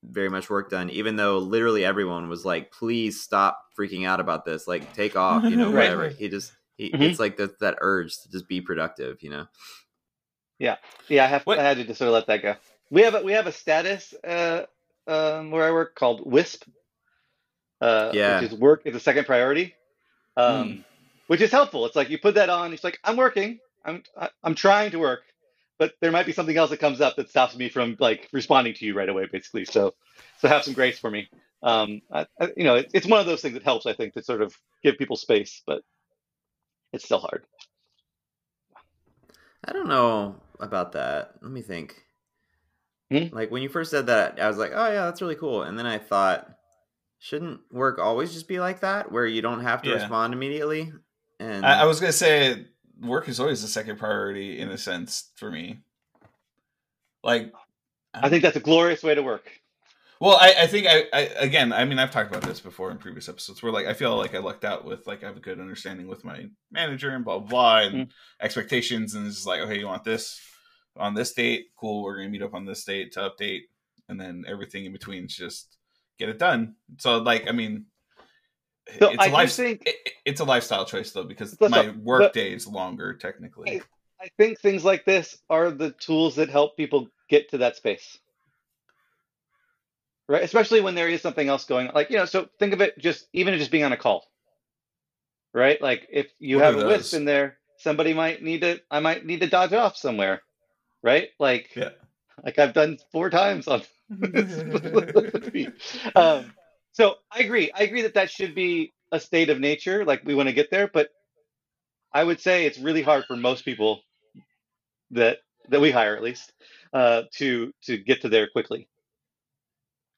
very much work done, even though literally everyone was like, please stop freaking out about this. Like take off, you know, Right. whatever. He just he, Mhm. it's like that that urge to just be productive, you know. Yeah, Yeah. I have. What- I had to just sort of let that go. We have a we have a status uh, um, where I work called WISP. Uh, Yeah. Which is work is a second priority, um, which is helpful. It's like you put that on. It's like I'm working. I'm I- I'm trying to work, but there might be something else that comes up that stops me from like responding to you right away. Basically, so so have some grace for me. Um, I, I, you know, it, it's one of those things that helps. I think to sort of give people space, but it's still hard. I don't know about that. Let me think. Hmm? Like when you first said that, I was like, "Oh yeah, that's really cool." And then I thought, shouldn't work always just be like that, where you don't have to Yeah. respond immediately? And I, I was gonna say work is always the second priority in a sense for me. Like, I think that's a glorious way to work. well, I, I think I, I again, I mean, I've talked about this before in previous episodes where like I feel like I lucked out with like I have a good understanding with my manager and blah blah, blah and Mm. expectations, and it's just like, okay, you want this on this date? Cool, we're gonna meet up on this date to update, and then everything in between is just get it done. So like, I mean. So it's I a life, think- it- it- it's a lifestyle choice though because That's my work day is longer technically. I think things like this are the tools that help people get to that space. Right? Especially when there is something else going on. Like, you know, so think of it just even just being on a call. Right? Like if you What have a wisp in there, somebody might need to I might need to dodge off somewhere. Right? Like Yeah. like I've done four times on um, so I agree. I agree that that should be a state of nature. Like we want to get there, but I would say it's really hard for most people that that we hire, at least, uh, to to get to there quickly.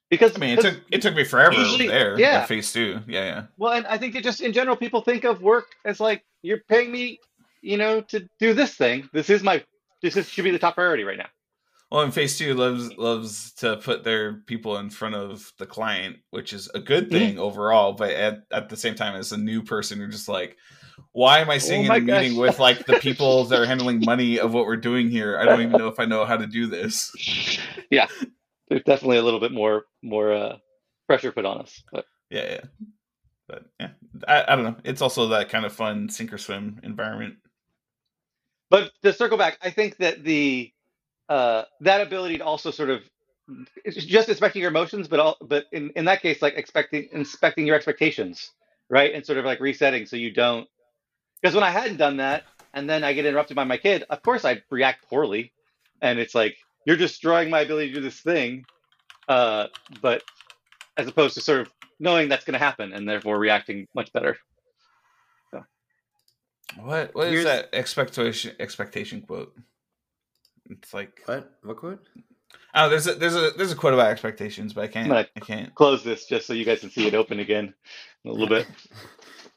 Because I mean, it took it took me forever Usually- there. yeah. at phase two. Yeah, yeah. well, and I think it just in general, people think of work as like you're paying me, you know, to do this thing. This is my this is, should be the top priority right now. Well, and phase two loves loves to put their people in front of the client, which is a good thing overall. But at, at the same time, as a new person, you're just like, why am I sitting Oh in a meeting with like the people that are handling money of what we're doing here? I don't even know if I know how to do this. yeah, there's definitely a little bit more more uh, pressure put on us. But Yeah, yeah. But yeah, I, I don't know. It's also that kind of fun sink or swim environment. But to circle back, I think that the uh, that ability to also sort of it's just inspecting your emotions, but all but in, in that case, like expecting inspecting your expectations, right, and sort of like resetting so you don't. Because when I hadn't done that, and then I get interrupted by my kid, of course I'd react poorly, and it's like you're destroying my ability to do this thing. Uh, but as opposed to sort of knowing that's going to happen and therefore reacting much better. What what is Here's- that expectation expectation quote? It's like what? What quote? oh, there's a there's a there's a quote about expectations, but I can't Right. I can't. Close this just so you guys can see it open again a little bit.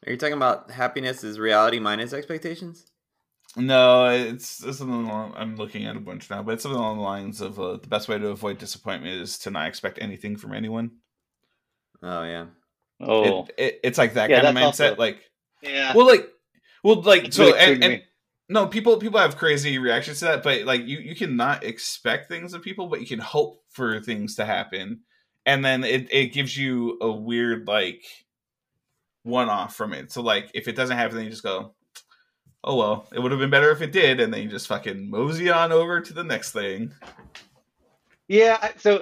Are you talking about happiness is reality minus expectations? No, it's, it's something along, I'm looking at a bunch now, but it's something along the lines of uh, the best way to avoid disappointment is to not expect anything from anyone. Oh yeah. Oh, It, it, it's like that Yeah, kind of mindset. also- Like, yeah. well, like, well, like It's so, really and, and me. No, people people have crazy reactions to that, but like you you cannot expect things of people, but you can hope for things to happen, and then it it gives you a weird like one off from it. So like if it doesn't happen, then you just go, oh well, it would have been better if it did, and then you just fucking mosey on over to the next thing. Yeah, so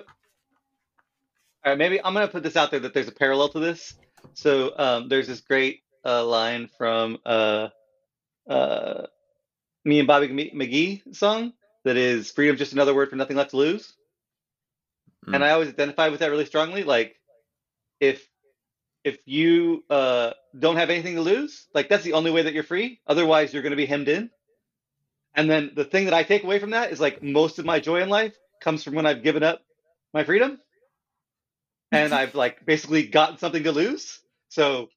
All right, maybe I'm gonna put this out there that there's a parallel to this. So um, there's this great uh, line from uh, uh, me and Bobby McGee song that is "Freedom's just another word for nothing left to lose," Mm. and I always identify with that really strongly. Like, if if you uh, don't have anything to lose, like that's the only way that you're free. Otherwise, you're going to be hemmed in. And then the thing that I take away from that is like most of my joy in life comes from when I've given up my freedom and I've like basically gotten something to lose. So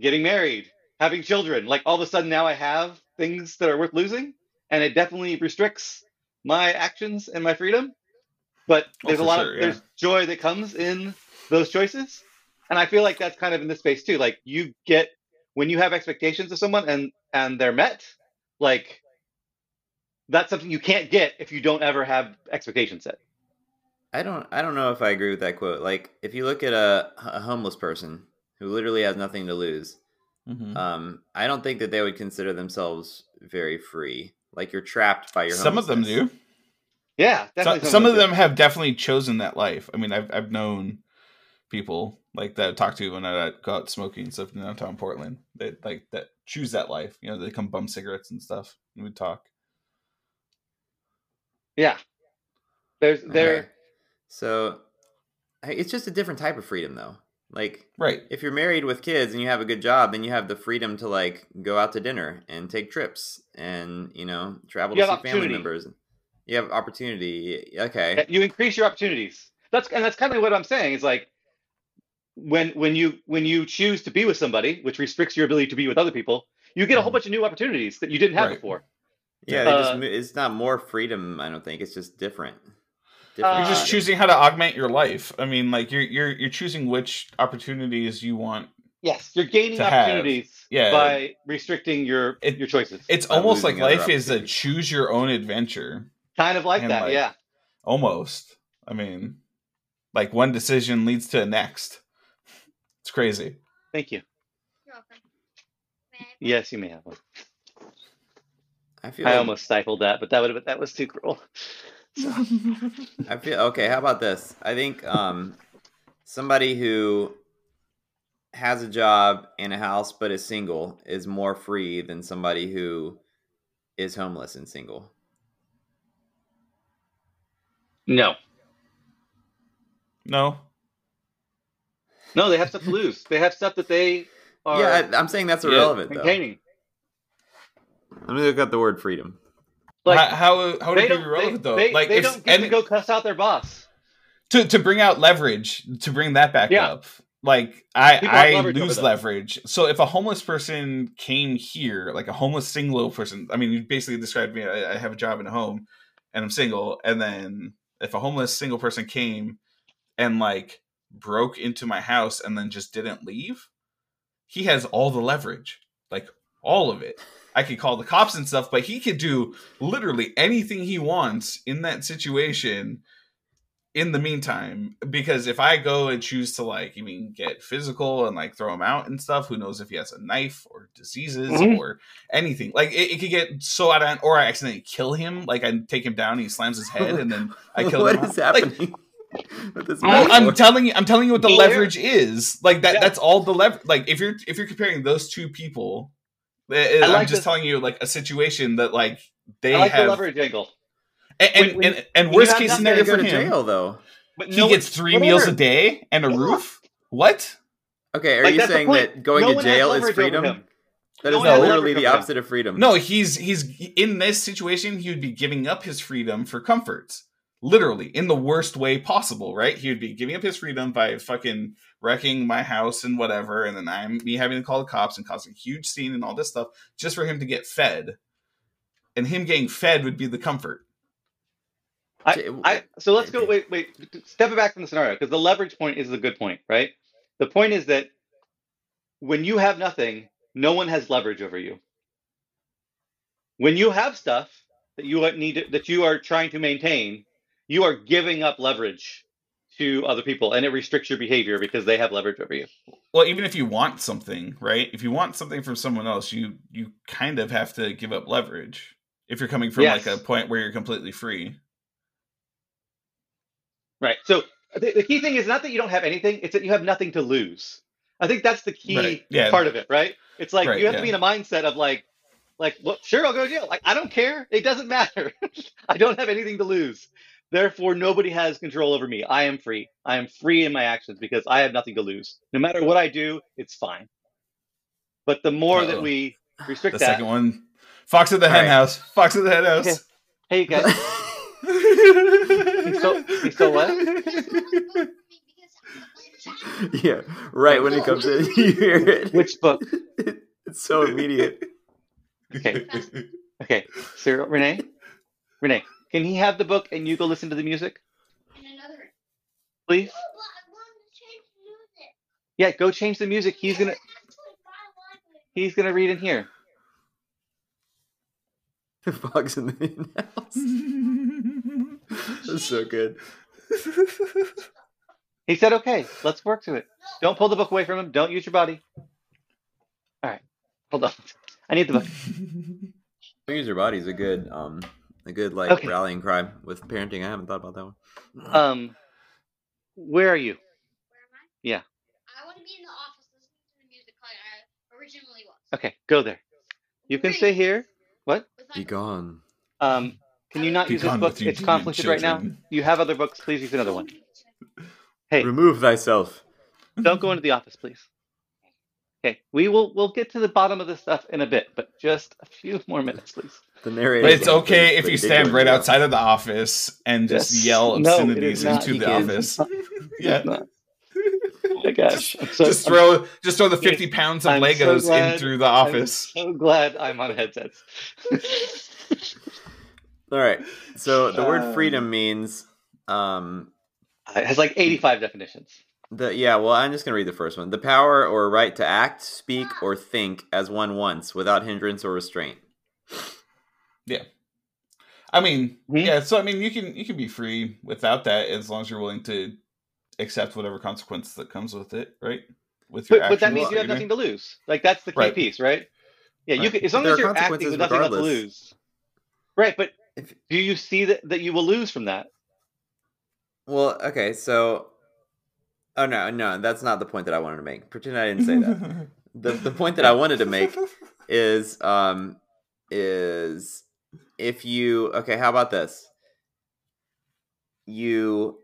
getting married, having children, like all of a sudden now I have things that are worth losing and it definitely restricts my actions and my freedom. But Oh, there's a lot sure, of yeah. there's joy that comes in those choices. And I feel like that's kind of in this space too. Like you get when you have expectations of someone and and they're met, like that's something you can't get if you don't ever have expectations set. I don't I don't know if I agree with that quote. Like if you look at a, a homeless person who literally has nothing to lose, Mhm. um, I don't think that they would consider themselves very free. Like you're trapped by your. Some of them do. Yeah, Some, definitely. some of do. them have definitely chosen that life. I mean, I've I've known people like that I talk to when I go out smoking and stuff in downtown Portland. They like that choose that life. You know, they come bum cigarettes and stuff. And we talk. Yeah. There's there. Okay. So it's just a different type of freedom, though. Like Right. if you're married with kids and you have a good job, then you have the freedom to like go out to dinner and take trips and you know travel You to see family members. You have opportunity. Okay. You increase your opportunities. That's and that's kind of what I'm saying. Is like when when you when you choose to be with somebody, which restricts your ability to be with other people, you get a whole Mhm. bunch of new opportunities that you didn't have Right. before. Yeah, they just Uh, it's not more freedom. I don't think it's just different. Uh, You're just Uh, choosing how to augment your life. I mean, like you're you're you're choosing which opportunities you want. Yes, you're gaining To have. opportunities Yeah. by restricting your It- your choices. It's almost like life is a choose your own adventure. kind of like and that. like- yeah. Almost. I mean, like one decision leads to the next. It's crazy. Thank you. You're welcome. Yes, you may have one. I feel. I like- almost stifled that, but that would have that was too cruel. So, I feel okay. How about this? I think um, somebody who has a job and a house but is single is more free than somebody who is homeless and single. no, No. no, they have stuff to lose. They have stuff that they are yeah, I, I'm saying that's Yeah, irrelevant though. Let me look up the word freedom. Like how how, would it be relevant they, though? they, like they if don't get to go cuss out their boss. to to bring out leverage to bring that back Yeah. up. Like I People I leverage lose leverage. So if a homeless person came here, like a homeless single person, I mean, you basically described me. I, I have a job and a home, and I'm single. And then if a homeless single person came and like broke into my house and then just didn't leave, he has all the leverage, like all of it. I could call the cops and stuff, but he could do literally anything he wants in that situation in the meantime because if i go and choose to like you mean get physical and like throw him out and stuff who knows if he has a knife or diseases Mhm. or anything like it, it could get so out of hand or i accidentally kill him like i take him down and he slams his head and then i kill What him is Like, happening with this? I'm telling you, I'm telling you what the Well, leverage is. Like that. Yeah. That's all the lever. Like if you're if you're comparing those two people, eh, I I'm just this- telling you like a situation that like they I like have the leverage angle. and and, When- and, and worst case scenario for him, jail though. But he no gets three whatever. meals a day and a Yeah. roof. What? Okay, are Like, you saying that going No to jail is freedom? That No is literally the opposite of freedom. No, he's he's in this situation. He would be giving up his freedom for comforts, literally in the worst way possible. Right? He would be giving up his freedom by fucking wrecking my house and whatever, and then I'm me having to call the cops and causing a huge scene and all this stuff just for him to get fed. And him getting fed would be the comfort. I, J- I, so let's go. Wait, wait. Step it back from the scenario because the leverage point is a good point, right? The point is that when you have nothing, no one has leverage over you. When you have stuff that you need that you are trying to maintain, you are giving up leverage to other people, and it restricts your behavior because they have leverage over you. Well, even if you want something, right? If you want something from someone else, you you kind of have to give up leverage. If you're coming from Yes. like a point where you're completely free. Right. So the, the key thing is not that you don't have anything; it's that you have nothing to lose. I think that's the key Right, yeah. part of it, right? It's like Right, you have to be in a mindset of like, like, well, sure, I'll go to jail. Like, I don't care. It doesn't matter. I don't have anything to lose. Therefore, nobody has control over me. I am free. I am free in my actions because I have nothing to lose. No matter what I do, it's fine. But the more that Uh-oh. we restrict The that, second one, Fox at the All hen right. house. Fox at the hen house. Okay. hey guys, he's still- he's still what? yeah, right when it oh. comes in, you hear it. which book? It's so immediate. Okay. Okay, Cyril, Renee, Renee, can he have the book and you go listen to the music, And another. please? No, but I wanted to change the music. Yeah, go change the music. He's gonna Actually, my language. he's gonna read in here. The fox in the house. That's so good. He said, "Okay, let's work to it. Don't pull the book away from him. Don't use your body." All right, hold on. I need the book. Don't use your body is a good, um, a good like Okay. rallying cry with parenting. I haven't thought about that one. Um, where are you? Where am I? Yeah. I want to be in the office listening to the music like I originally was. Okay, go there. You can stay here. What? Be gone. Um, can you not Be use this book? It's demon conflicted right now. You have other books. Please use another one. Hey, Remove thyself. don't go into the office, please. Okay, we will we'll get to the bottom of this stuff in a bit, but just a few more minutes, please. The narrator. But it's okay if you stand right outside. outside of the office and just Yes. yell obscenities is not. into You the can't. office. yeah. Not- Oh my gosh. So, just I'm throw just throw the 50 pounds of I'm so Legos in glad- through the I'm office. so glad I'm on headsets. All right. So the word Uh, freedom means, um, it has like 85 definitions. The yeah. Well, I'm just gonna read the first one. The power or right to act, speak, or think as one wants, without hindrance or restraint. Yeah. I mean, Mhm. yeah, so I mean you can you can be free without that as long as you're willing to accept whatever consequence that comes with it, right? With your But, but that means you have nothing to lose. Like that's the key Right. piece, right? Yeah, you Right. can, as long There as you're acting consequences with nothing left to lose. Right, but If- do you see that, that you will lose from that? Well, okay. So, oh no, no, that's not the point that I wanted to make. Pretend I didn't say that. the the point that I wanted to make is um is if you okay how about this? You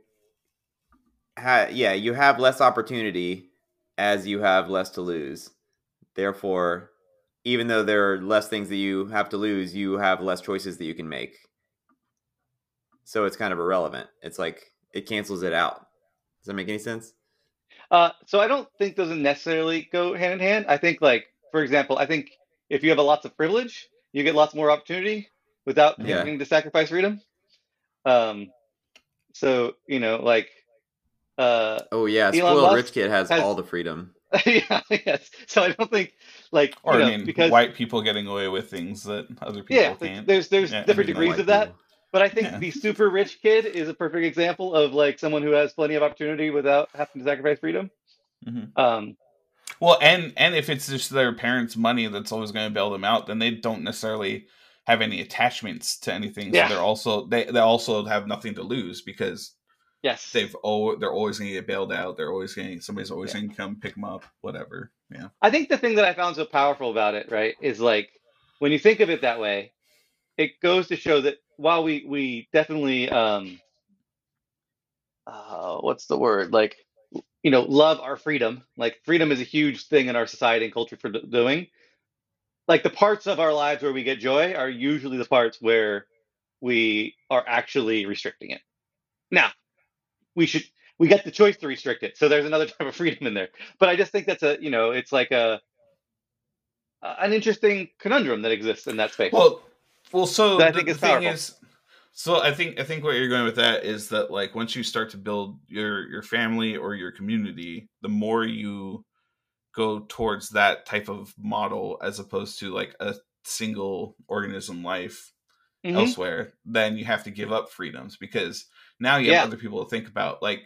ha- yeah you have less opportunity as you have less to lose. Therefore even though there are less things that you have to lose you have less choices that you can make. So it's kind of irrelevant. It's like it cancels it out. Does that make any sense Uh, so I don't think doesn't necessarily go hand in hand. I think, like for example, I think if you have a lots of privilege, you get lots more opportunity without Yeah. having to sacrifice freedom. Um, so you know, like, uh, oh yeah Elon spoiled Musk rich kid has, has- all the freedom yeah, yes. So I don't think, like, or you know, I mean, because white people getting away with things that other people yeah, can't. there's there's Yeah, different degrees of that. people. But I think Yeah. the super rich kid is a perfect example of like someone who has plenty of opportunity without having to sacrifice freedom. Mhm. Um, Well, and and if it's just their parents' money that's always going to bail them out, then they don't necessarily have any attachments to anything. Yeah. So they're also they they also have nothing to lose because yes, they've oh they're always going to get bailed out. They're always going somebody's always Yeah. going to come pick them up. Whatever. Yeah. I think the thing that I found so powerful about it, right, is like when you think of it that way, it goes to show that while we we definitely um uh what's the word? Like you know, love our freedom. Like freedom is a huge thing in our society and culture for doing. Like the parts of our lives where we get joy are usually the parts where we are actually restricting it. Now, we should we get the choice to restrict it. So there's another type of freedom in there. But I just think that's a, you know, it's like a an interesting conundrum that exists in that space. Well, well. So That I the, think the thing powerful. is, so I think I think what you're going with that is that like once you start to build your your family or your community, the more you go towards that type of model as opposed to like a single organism life Mhm. elsewhere, then you have to give up freedoms because now you have other people to think about. Like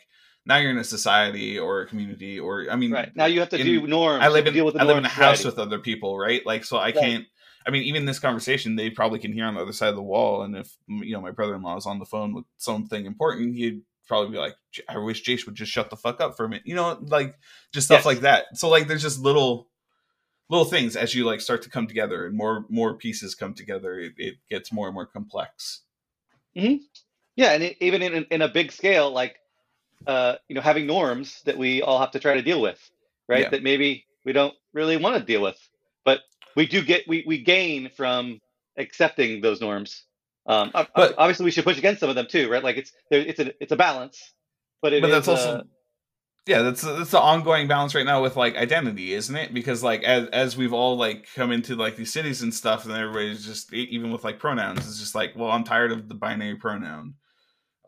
now you're in a society or a community or I mean, Right. Now you have to in- do norms. I live in deal with the I live in a of house with other people, right? Like so I Right. can't I mean even this conversation they probably can hear on the other side of the wall and if you know my brother-in-law is on the phone with something important, he'd probably be like, I wish Jace would just shut the fuck up for a minute. You know, like just stuff Yes. like that. So like there's just little little things as you like start to come together and more more pieces come together, it, it gets more and more complex. Hmm. Yeah, and it, even in in a big scale, like uh, you know, having norms that we all have to try to deal with, right? Yeah. That maybe we don't really want to deal with, we do get we we gain from accepting those norms. Um, But- obviously, we should push against some of them too, right? Like it's there, it's a it's a balance, but it but that's is, also uh, yeah that's that's the ongoing balance right now with like identity isn't it? Because like as, as we've all like come into like these cities and stuff and everybody's just even with like pronouns it's just like well i'm tired of the binary pronoun.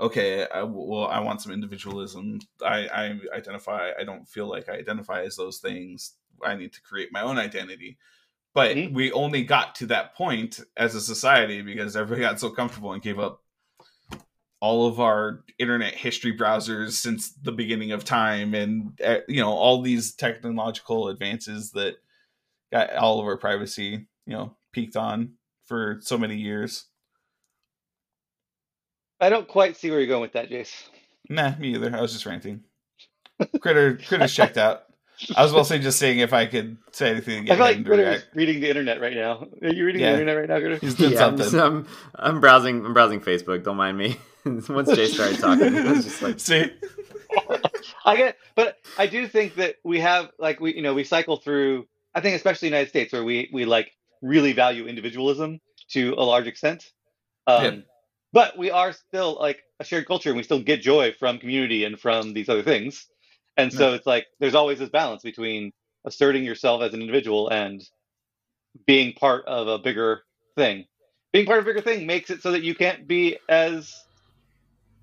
Okay I, well i want some individualism. I i identify i don't feel like i identify as those things. I need to create my own identity but Mhm. we only got to that point as a society because everybody got so comfortable and gave up all of our internet history browsers since the beginning of time and uh, you know all these technological advances that got all of our privacy you know peaked on for so many years I don't quite see where you're going with that, Jace. nah me either i was just ranting critter critter's checked out i was mostly just seeing if i could say anything to I get feel like him to Critter is react. reading the internet right now. Are you reading Yeah. the internet right now, Critter? he's doing Yeah, I'm, something just- I'm, I'm browsing. I'm browsing Facebook. Don't mind me. Once Jay started talking, I was just like, see I get, but I do think that we have like we you know we cycle through. I think especially United States where we we like really value individualism to a large extent. Um, Yeah. But we are still like a shared culture, and we still get joy from community and from these other things. And so it's like there's always this balance between asserting yourself as an individual and being part of a bigger thing. Being part of a bigger thing makes it so that you can't be as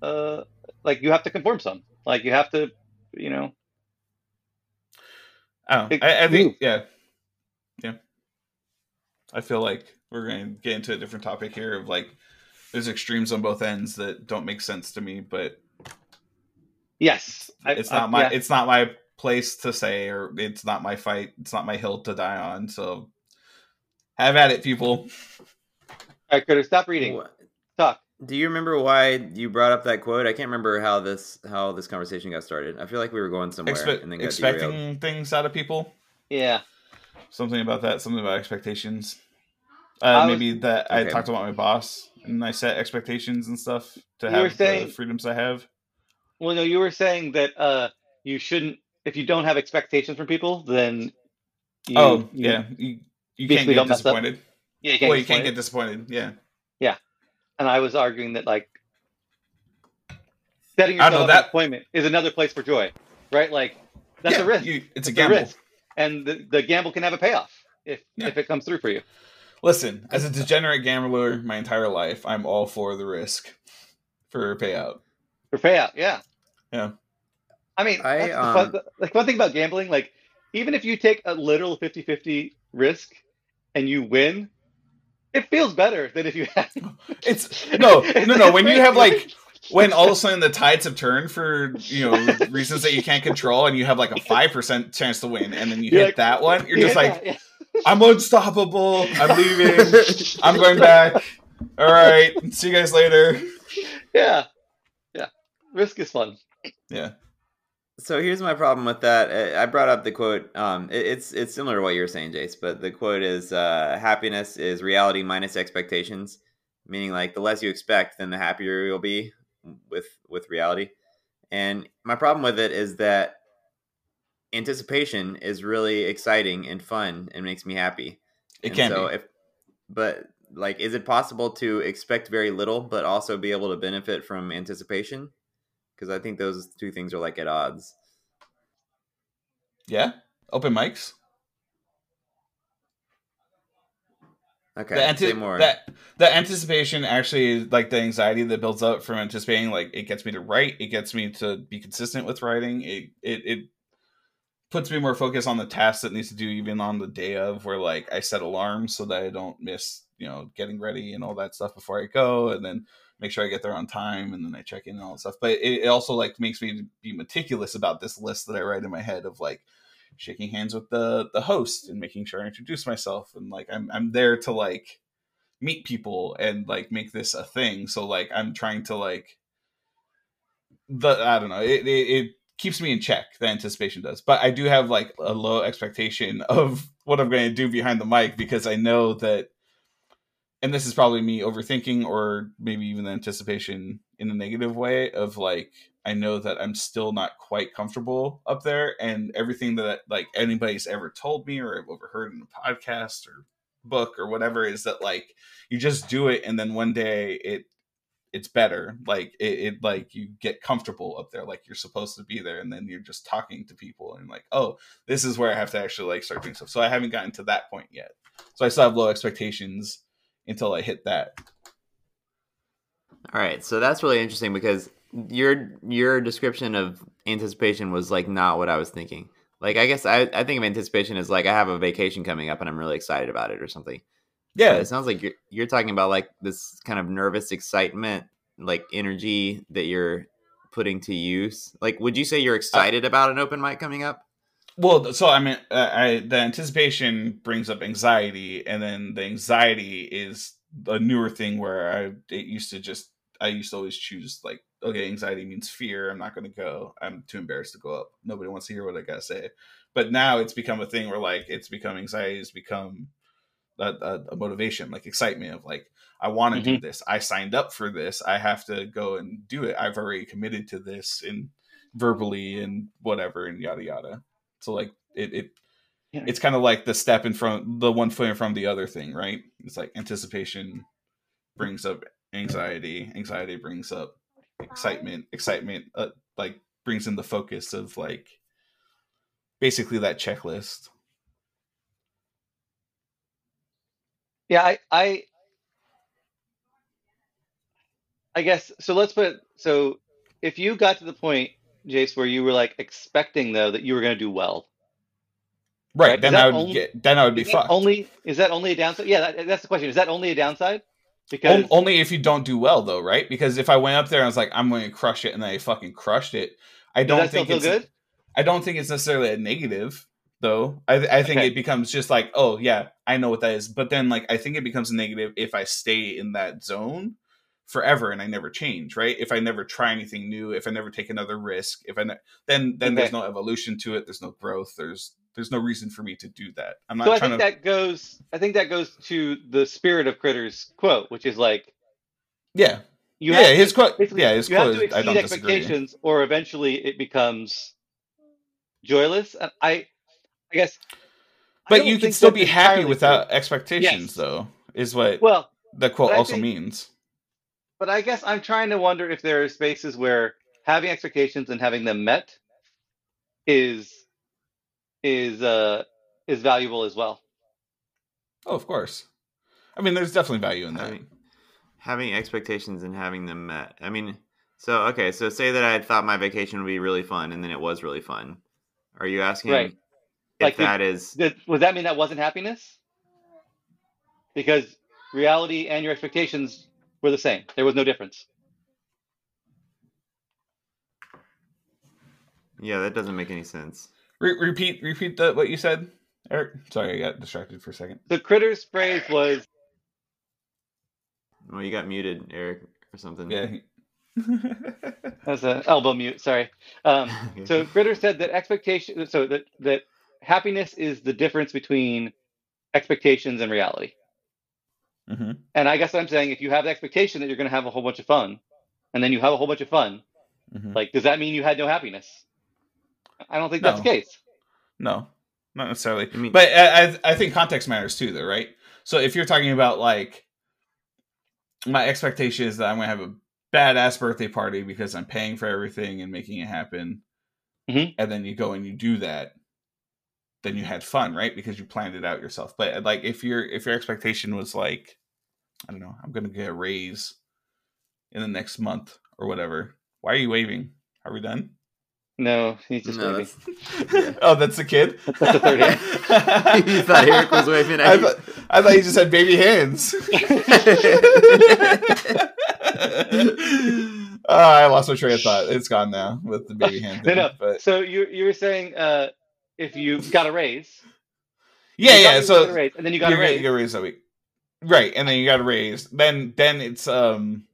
uh like you have to conform some. Like you have to, you know, I don't know. Big I, I think yeah, yeah. I feel like we're going to get into a different topic here of like there's extremes on both ends that don't make sense to me, but yes, I- it's I- not my yeah. it's not my place to say or it's not my fight. It's not my hill to die on. So have at it, people. All right, Critter, stop reading. What- Talk. Do you remember why you brought up that quote? I can't remember how this how this conversation got started. I feel like we were going somewhere Expe- and then got expecting derailed. things out of people. Yeah. Something about that. Something about expectations. Uh, was- maybe that I talked about my boss and I set expectations and stuff to You have saying- the freedoms I have. Well, no, you were saying that uh, you shouldn't. If you don't have expectations from people, then you, oh you- yeah, you, you can't get disappointed. yeah, you can't well, get you can't get disappointed. disappointed. Yeah, And I was arguing that like setting yourself know up that- for disappointment is another place for joy, right? Like that's Yeah, a risk. you- it's a It's gamble. risk, and the, the gamble can have a payoff if Yeah. if it comes through for you. Listen, as a degenerate gambler my entire life, I'm all for the risk for a payout. For payout, yeah. Yeah. I mean, I, that's the fun, um, like one thing about gambling, like even if you take a literal 50-50 risk and you win, it feels better than if you have. It's no, no, no. When you have like when all of a sudden the tides have turned for you know reasons that you can't control, and you have like a five percent chance to win, and then you You're hit like- that one, you're Yeah, just like, yeah, I'm unstoppable. I'm leaving. I'm going back. All right. See you guys later. yeah, yeah. Risk is fun. Yeah. So here's my problem with that. I- I brought up the quote. Um, it- it's it's similar to what you were saying, Jace, but the quote is uh, "Happiness is reality minus expectations," meaning like the less you expect, then the happier you'll be with with reality. And my problem with it is that anticipation is really exciting and fun and makes me happy. It And can so be. if but like is it possible to expect very little but also be able to benefit from anticipation because i think those two things are like at odds Yeah. Open mics. okay the, anti- say more that the anticipation actually like the anxiety that builds up from anticipating like it gets me to write it gets me to be consistent with writing it it, it puts me more focused on the tasks that needs to do even on the day of where like i set alarms so that i don't miss you know getting ready and all that stuff before i go and then make sure i get there on time and then i check in and all that stuff but it, it also like makes me be meticulous about this list that i write in my head of like shaking hands with the the host and making sure I introduce myself and like I'm I'm there to like meet people and like make this a thing. So like I'm trying to like the I don't know. It, it it keeps me in check. The anticipation does, but I do have like a low expectation of what I'm going to do behind the mic because I know that. And this is probably me overthinking, or maybe even the anticipation in a negative way of like I know that I'm still not quite comfortable up there, and everything that like anybody's ever told me or I've overheard in a podcast or book or whatever is that like you just do it, and then one day it it's better. Like it, it like you get comfortable up there, like you're supposed to be there, and then you're just talking to people and like, oh, this is where I have to actually like start doing stuff. So I haven't gotten to that point yet. So I still have low expectations until I hit that. All right, so that's really interesting because your your description of anticipation was like not what I was thinking. Like I guess I, I think of anticipation as like I have a vacation coming up and I'm really excited about it or something. But Yeah, it sounds like you're you're talking about like this kind of nervous excitement, like energy that you're putting to use. Like, would you say you're uh, excited about an open mic coming up? Well, so I mean, uh, I the anticipation brings up anxiety, and then the anxiety is a newer thing where I it used to just I used to always choose like okay, anxiety means fear. I'm not going to go. I'm too embarrassed to go up. Nobody wants to hear what I gotta say. But now it's become a thing where like it's become anxiety has become a, a, a motivation, like excitement of like I want to do this. I signed up for this. I have to go and do it. I've already committed to this and verbally and whatever and yada yada. So like it, it Yeah. it's kind of like the step in front, the one foot in front of the other thing, right? It's like anticipation brings up anxiety, anxiety brings up excitement, excitement uh, like brings in the focus of like basically that checklist. Yeah, I, I, I guess so. Let's put so if you got to the point, Jace, where you were like expecting though that you were going to do well, Right, Right, then I would only- get then I would be fucked. only is that only a downside? Yeah, that, that's the question. Is that only a downside? Because only if you don't do well though, right? Because if I went up there and I was like, I'm going to crush it, and then I fucking crushed it, I don't think it's good? I don't think it's necessarily a negative though. I I think Okay. it becomes just like, oh yeah, I know what that is. But then like I think it becomes a negative if I stay in that zone forever and I never change, right? If I never try anything new, if I never take another risk, if I ne- then then there's no evolution to it, there's no growth, there's there's no reason for me to do that. I'm not So I think to that goes. I think that goes to the spirit of Critters quote, which is like Yeah. you yeah, have to- his quote basically, yeah, his you have quote to I exceed don't disagree. expectations, or eventually it becomes joyless. And I, I guess. But don't you can still be happy without true. expectations Yes. though, is what Well, the quote I also think- means. But I guess I'm trying to wonder if there are spaces where having expectations and having them met is is uh is valuable as well. Oh, of course. I mean, there's definitely value in that. Having, having expectations and having them met. I mean, so okay, so say that I thought my vacation would be really fun, and then it was really fun. Are you asking Right. if Like the- that is? Did, would that mean that wasn't happiness? Because reality and your expectations were the same. There was no difference. Yeah, that doesn't make any sense. Re- repeat, repeat the, what you said, Eric. Sorry, I got distracted for a second. The critters phrase was Well, you got muted, Eric, or something. Yeah. that was an elbow mute. Sorry. Um, so critter said that expectation. So that that happiness is the difference between expectations and reality. Hmm And I guess I'm saying if you have the expectation that you're going to have a whole bunch of fun, and then you have a whole bunch of fun, hmm like does that mean you had no happiness? I don't think that's the case. No, not necessarily. I mean- but I, I, I think context matters too, though, right? So if you're talking about like my expectation is that I'm gonna have a badass birthday party because I'm paying for everything and making it happen, Mhm. and then you go and you do that, then you had fun, right? Because you planned it out yourself. But like if your if your expectation was like, I don't know, I'm gonna get a raise in the next month or whatever. Why are you waving? Are we done? No, he's just No, waving. that's- oh, that's the kid. That's the third hand. You thought Eric was waving at I you? thought, I thought you just had baby hands. oh, I lost my train of thought. It's gone now with the baby hand. No, Thing. no. But So you you were saying uh, if you got a raise, yeah, yeah. So got raise, and then you got a raise. a raise that week, right? And then you got a raise. Then then it's um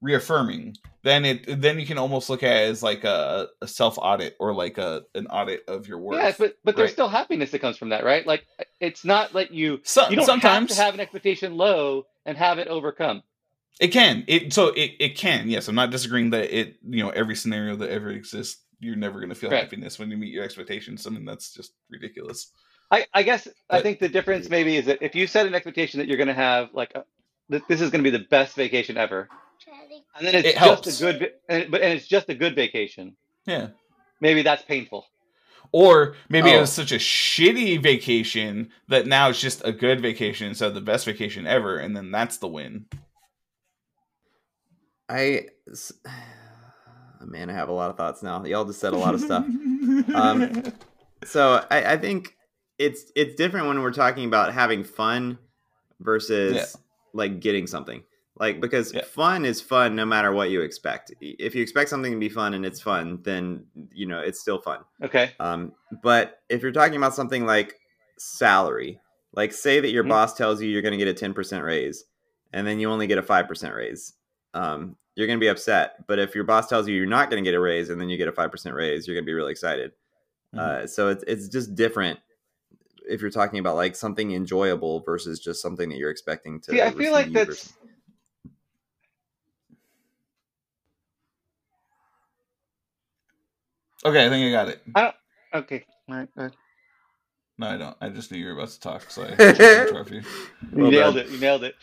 reaffirming then it then you can almost look at it as like a, a self audit or like a an audit of your work. Yeah, but but there's Right. still happiness that comes from that, right? Like it's not like you So, you don't sometimes have to have an expectation low and have it overcome. it can. It so it, it can. Yes, I'm not disagreeing that it you know every scenario that ever exists, you're never going to feel Right. happiness when you meet your expectations. I mean that's just ridiculous. I, I guess I think the difference maybe is that if you set an expectation that you're going to have like uh, a, this is going to be the best vacation ever, and then it's It just helps. a good, and, but and it's just a good vacation, Yeah. maybe that's painful. Or maybe it Oh. was such a shitty vacation that now it's just a good vacation instead of the best vacation ever, and then that's the win. I, s- man, I have a lot of thoughts now. Y'all just said a lot of stuff. Um, So I, I think it's it's different when we're talking about having fun versus Yeah. like getting something. Like because Yeah. fun is fun no matter what you expect. If you expect something to be fun and it's fun, then you know it's still fun. Okay, Um, but if you're talking about something like salary, like say that your Mhm. boss tells you you're going to get a 10% raise and then you only get a 5% raise, um, you're going to be upset. But if your boss tells you you're not going to get a raise and then you get a 5% raise, you're going to be really excited. Uh, so it's, it's just different if you're talking about like something enjoyable versus just something that you're expecting to. see, I feel like that's versus- Okay, I think I got it. okay. All right, all right. No, I don't. I just knew you were about to talk, so I took the trophy. You Well nailed done. it. You nailed it.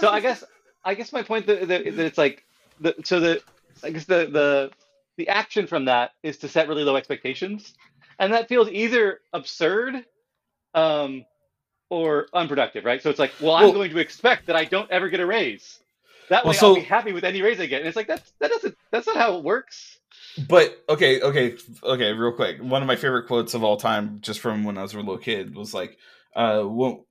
So I guess I guess my point that, that, that it's like the so the I guess the the the action from that is to set really low expectations, and that feels either absurd, um, or unproductive, right? So it's like, well, I'm Well- going to expect that I don't ever get a raise. That way, Well, so- I'll be happy with any raise I get. And it's like that's that doesn't that's not how it works. But okay, okay, okay. Real quick, one of my favorite quotes of all time, just from when I was a little kid, was like, uh, well,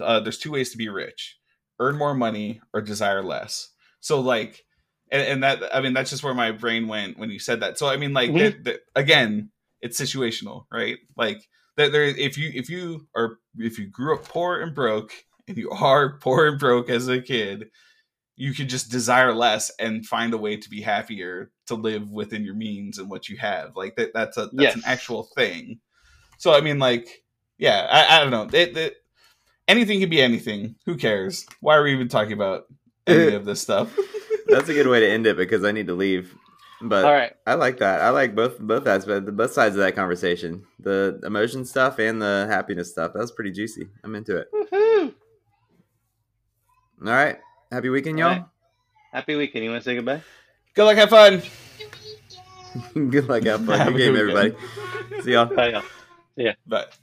uh, "There's two ways to be rich: earn more money or desire less." So, like, and, and that I mean, that's just where my brain went when you said that. So, I mean, like, Mhm. there- there- again, it's situational, right? Like, that there, if you if you are if you grew up poor and broke, and you are poor and broke as a kid, you could just desire less and find a way to be happier to live within your means and what you have like that that's a that's an actual thing so i mean like yeah i, I don't know it, it, anything can be anything who cares why are we even talking about any of this stuff That's a good way to end it because I need to leave. But All right. I like that. I like both both aspects, both sides of that conversation. The emotion stuff and the happiness stuff. That was pretty juicy. I'm into it. Woohoo! All right. Happy weekend, All y'all. right. Happy weekend. You want to say goodbye? good luck have fun Good luck. Have fun. Have Good a game, good everybody. See y'all. Bye, y'all. but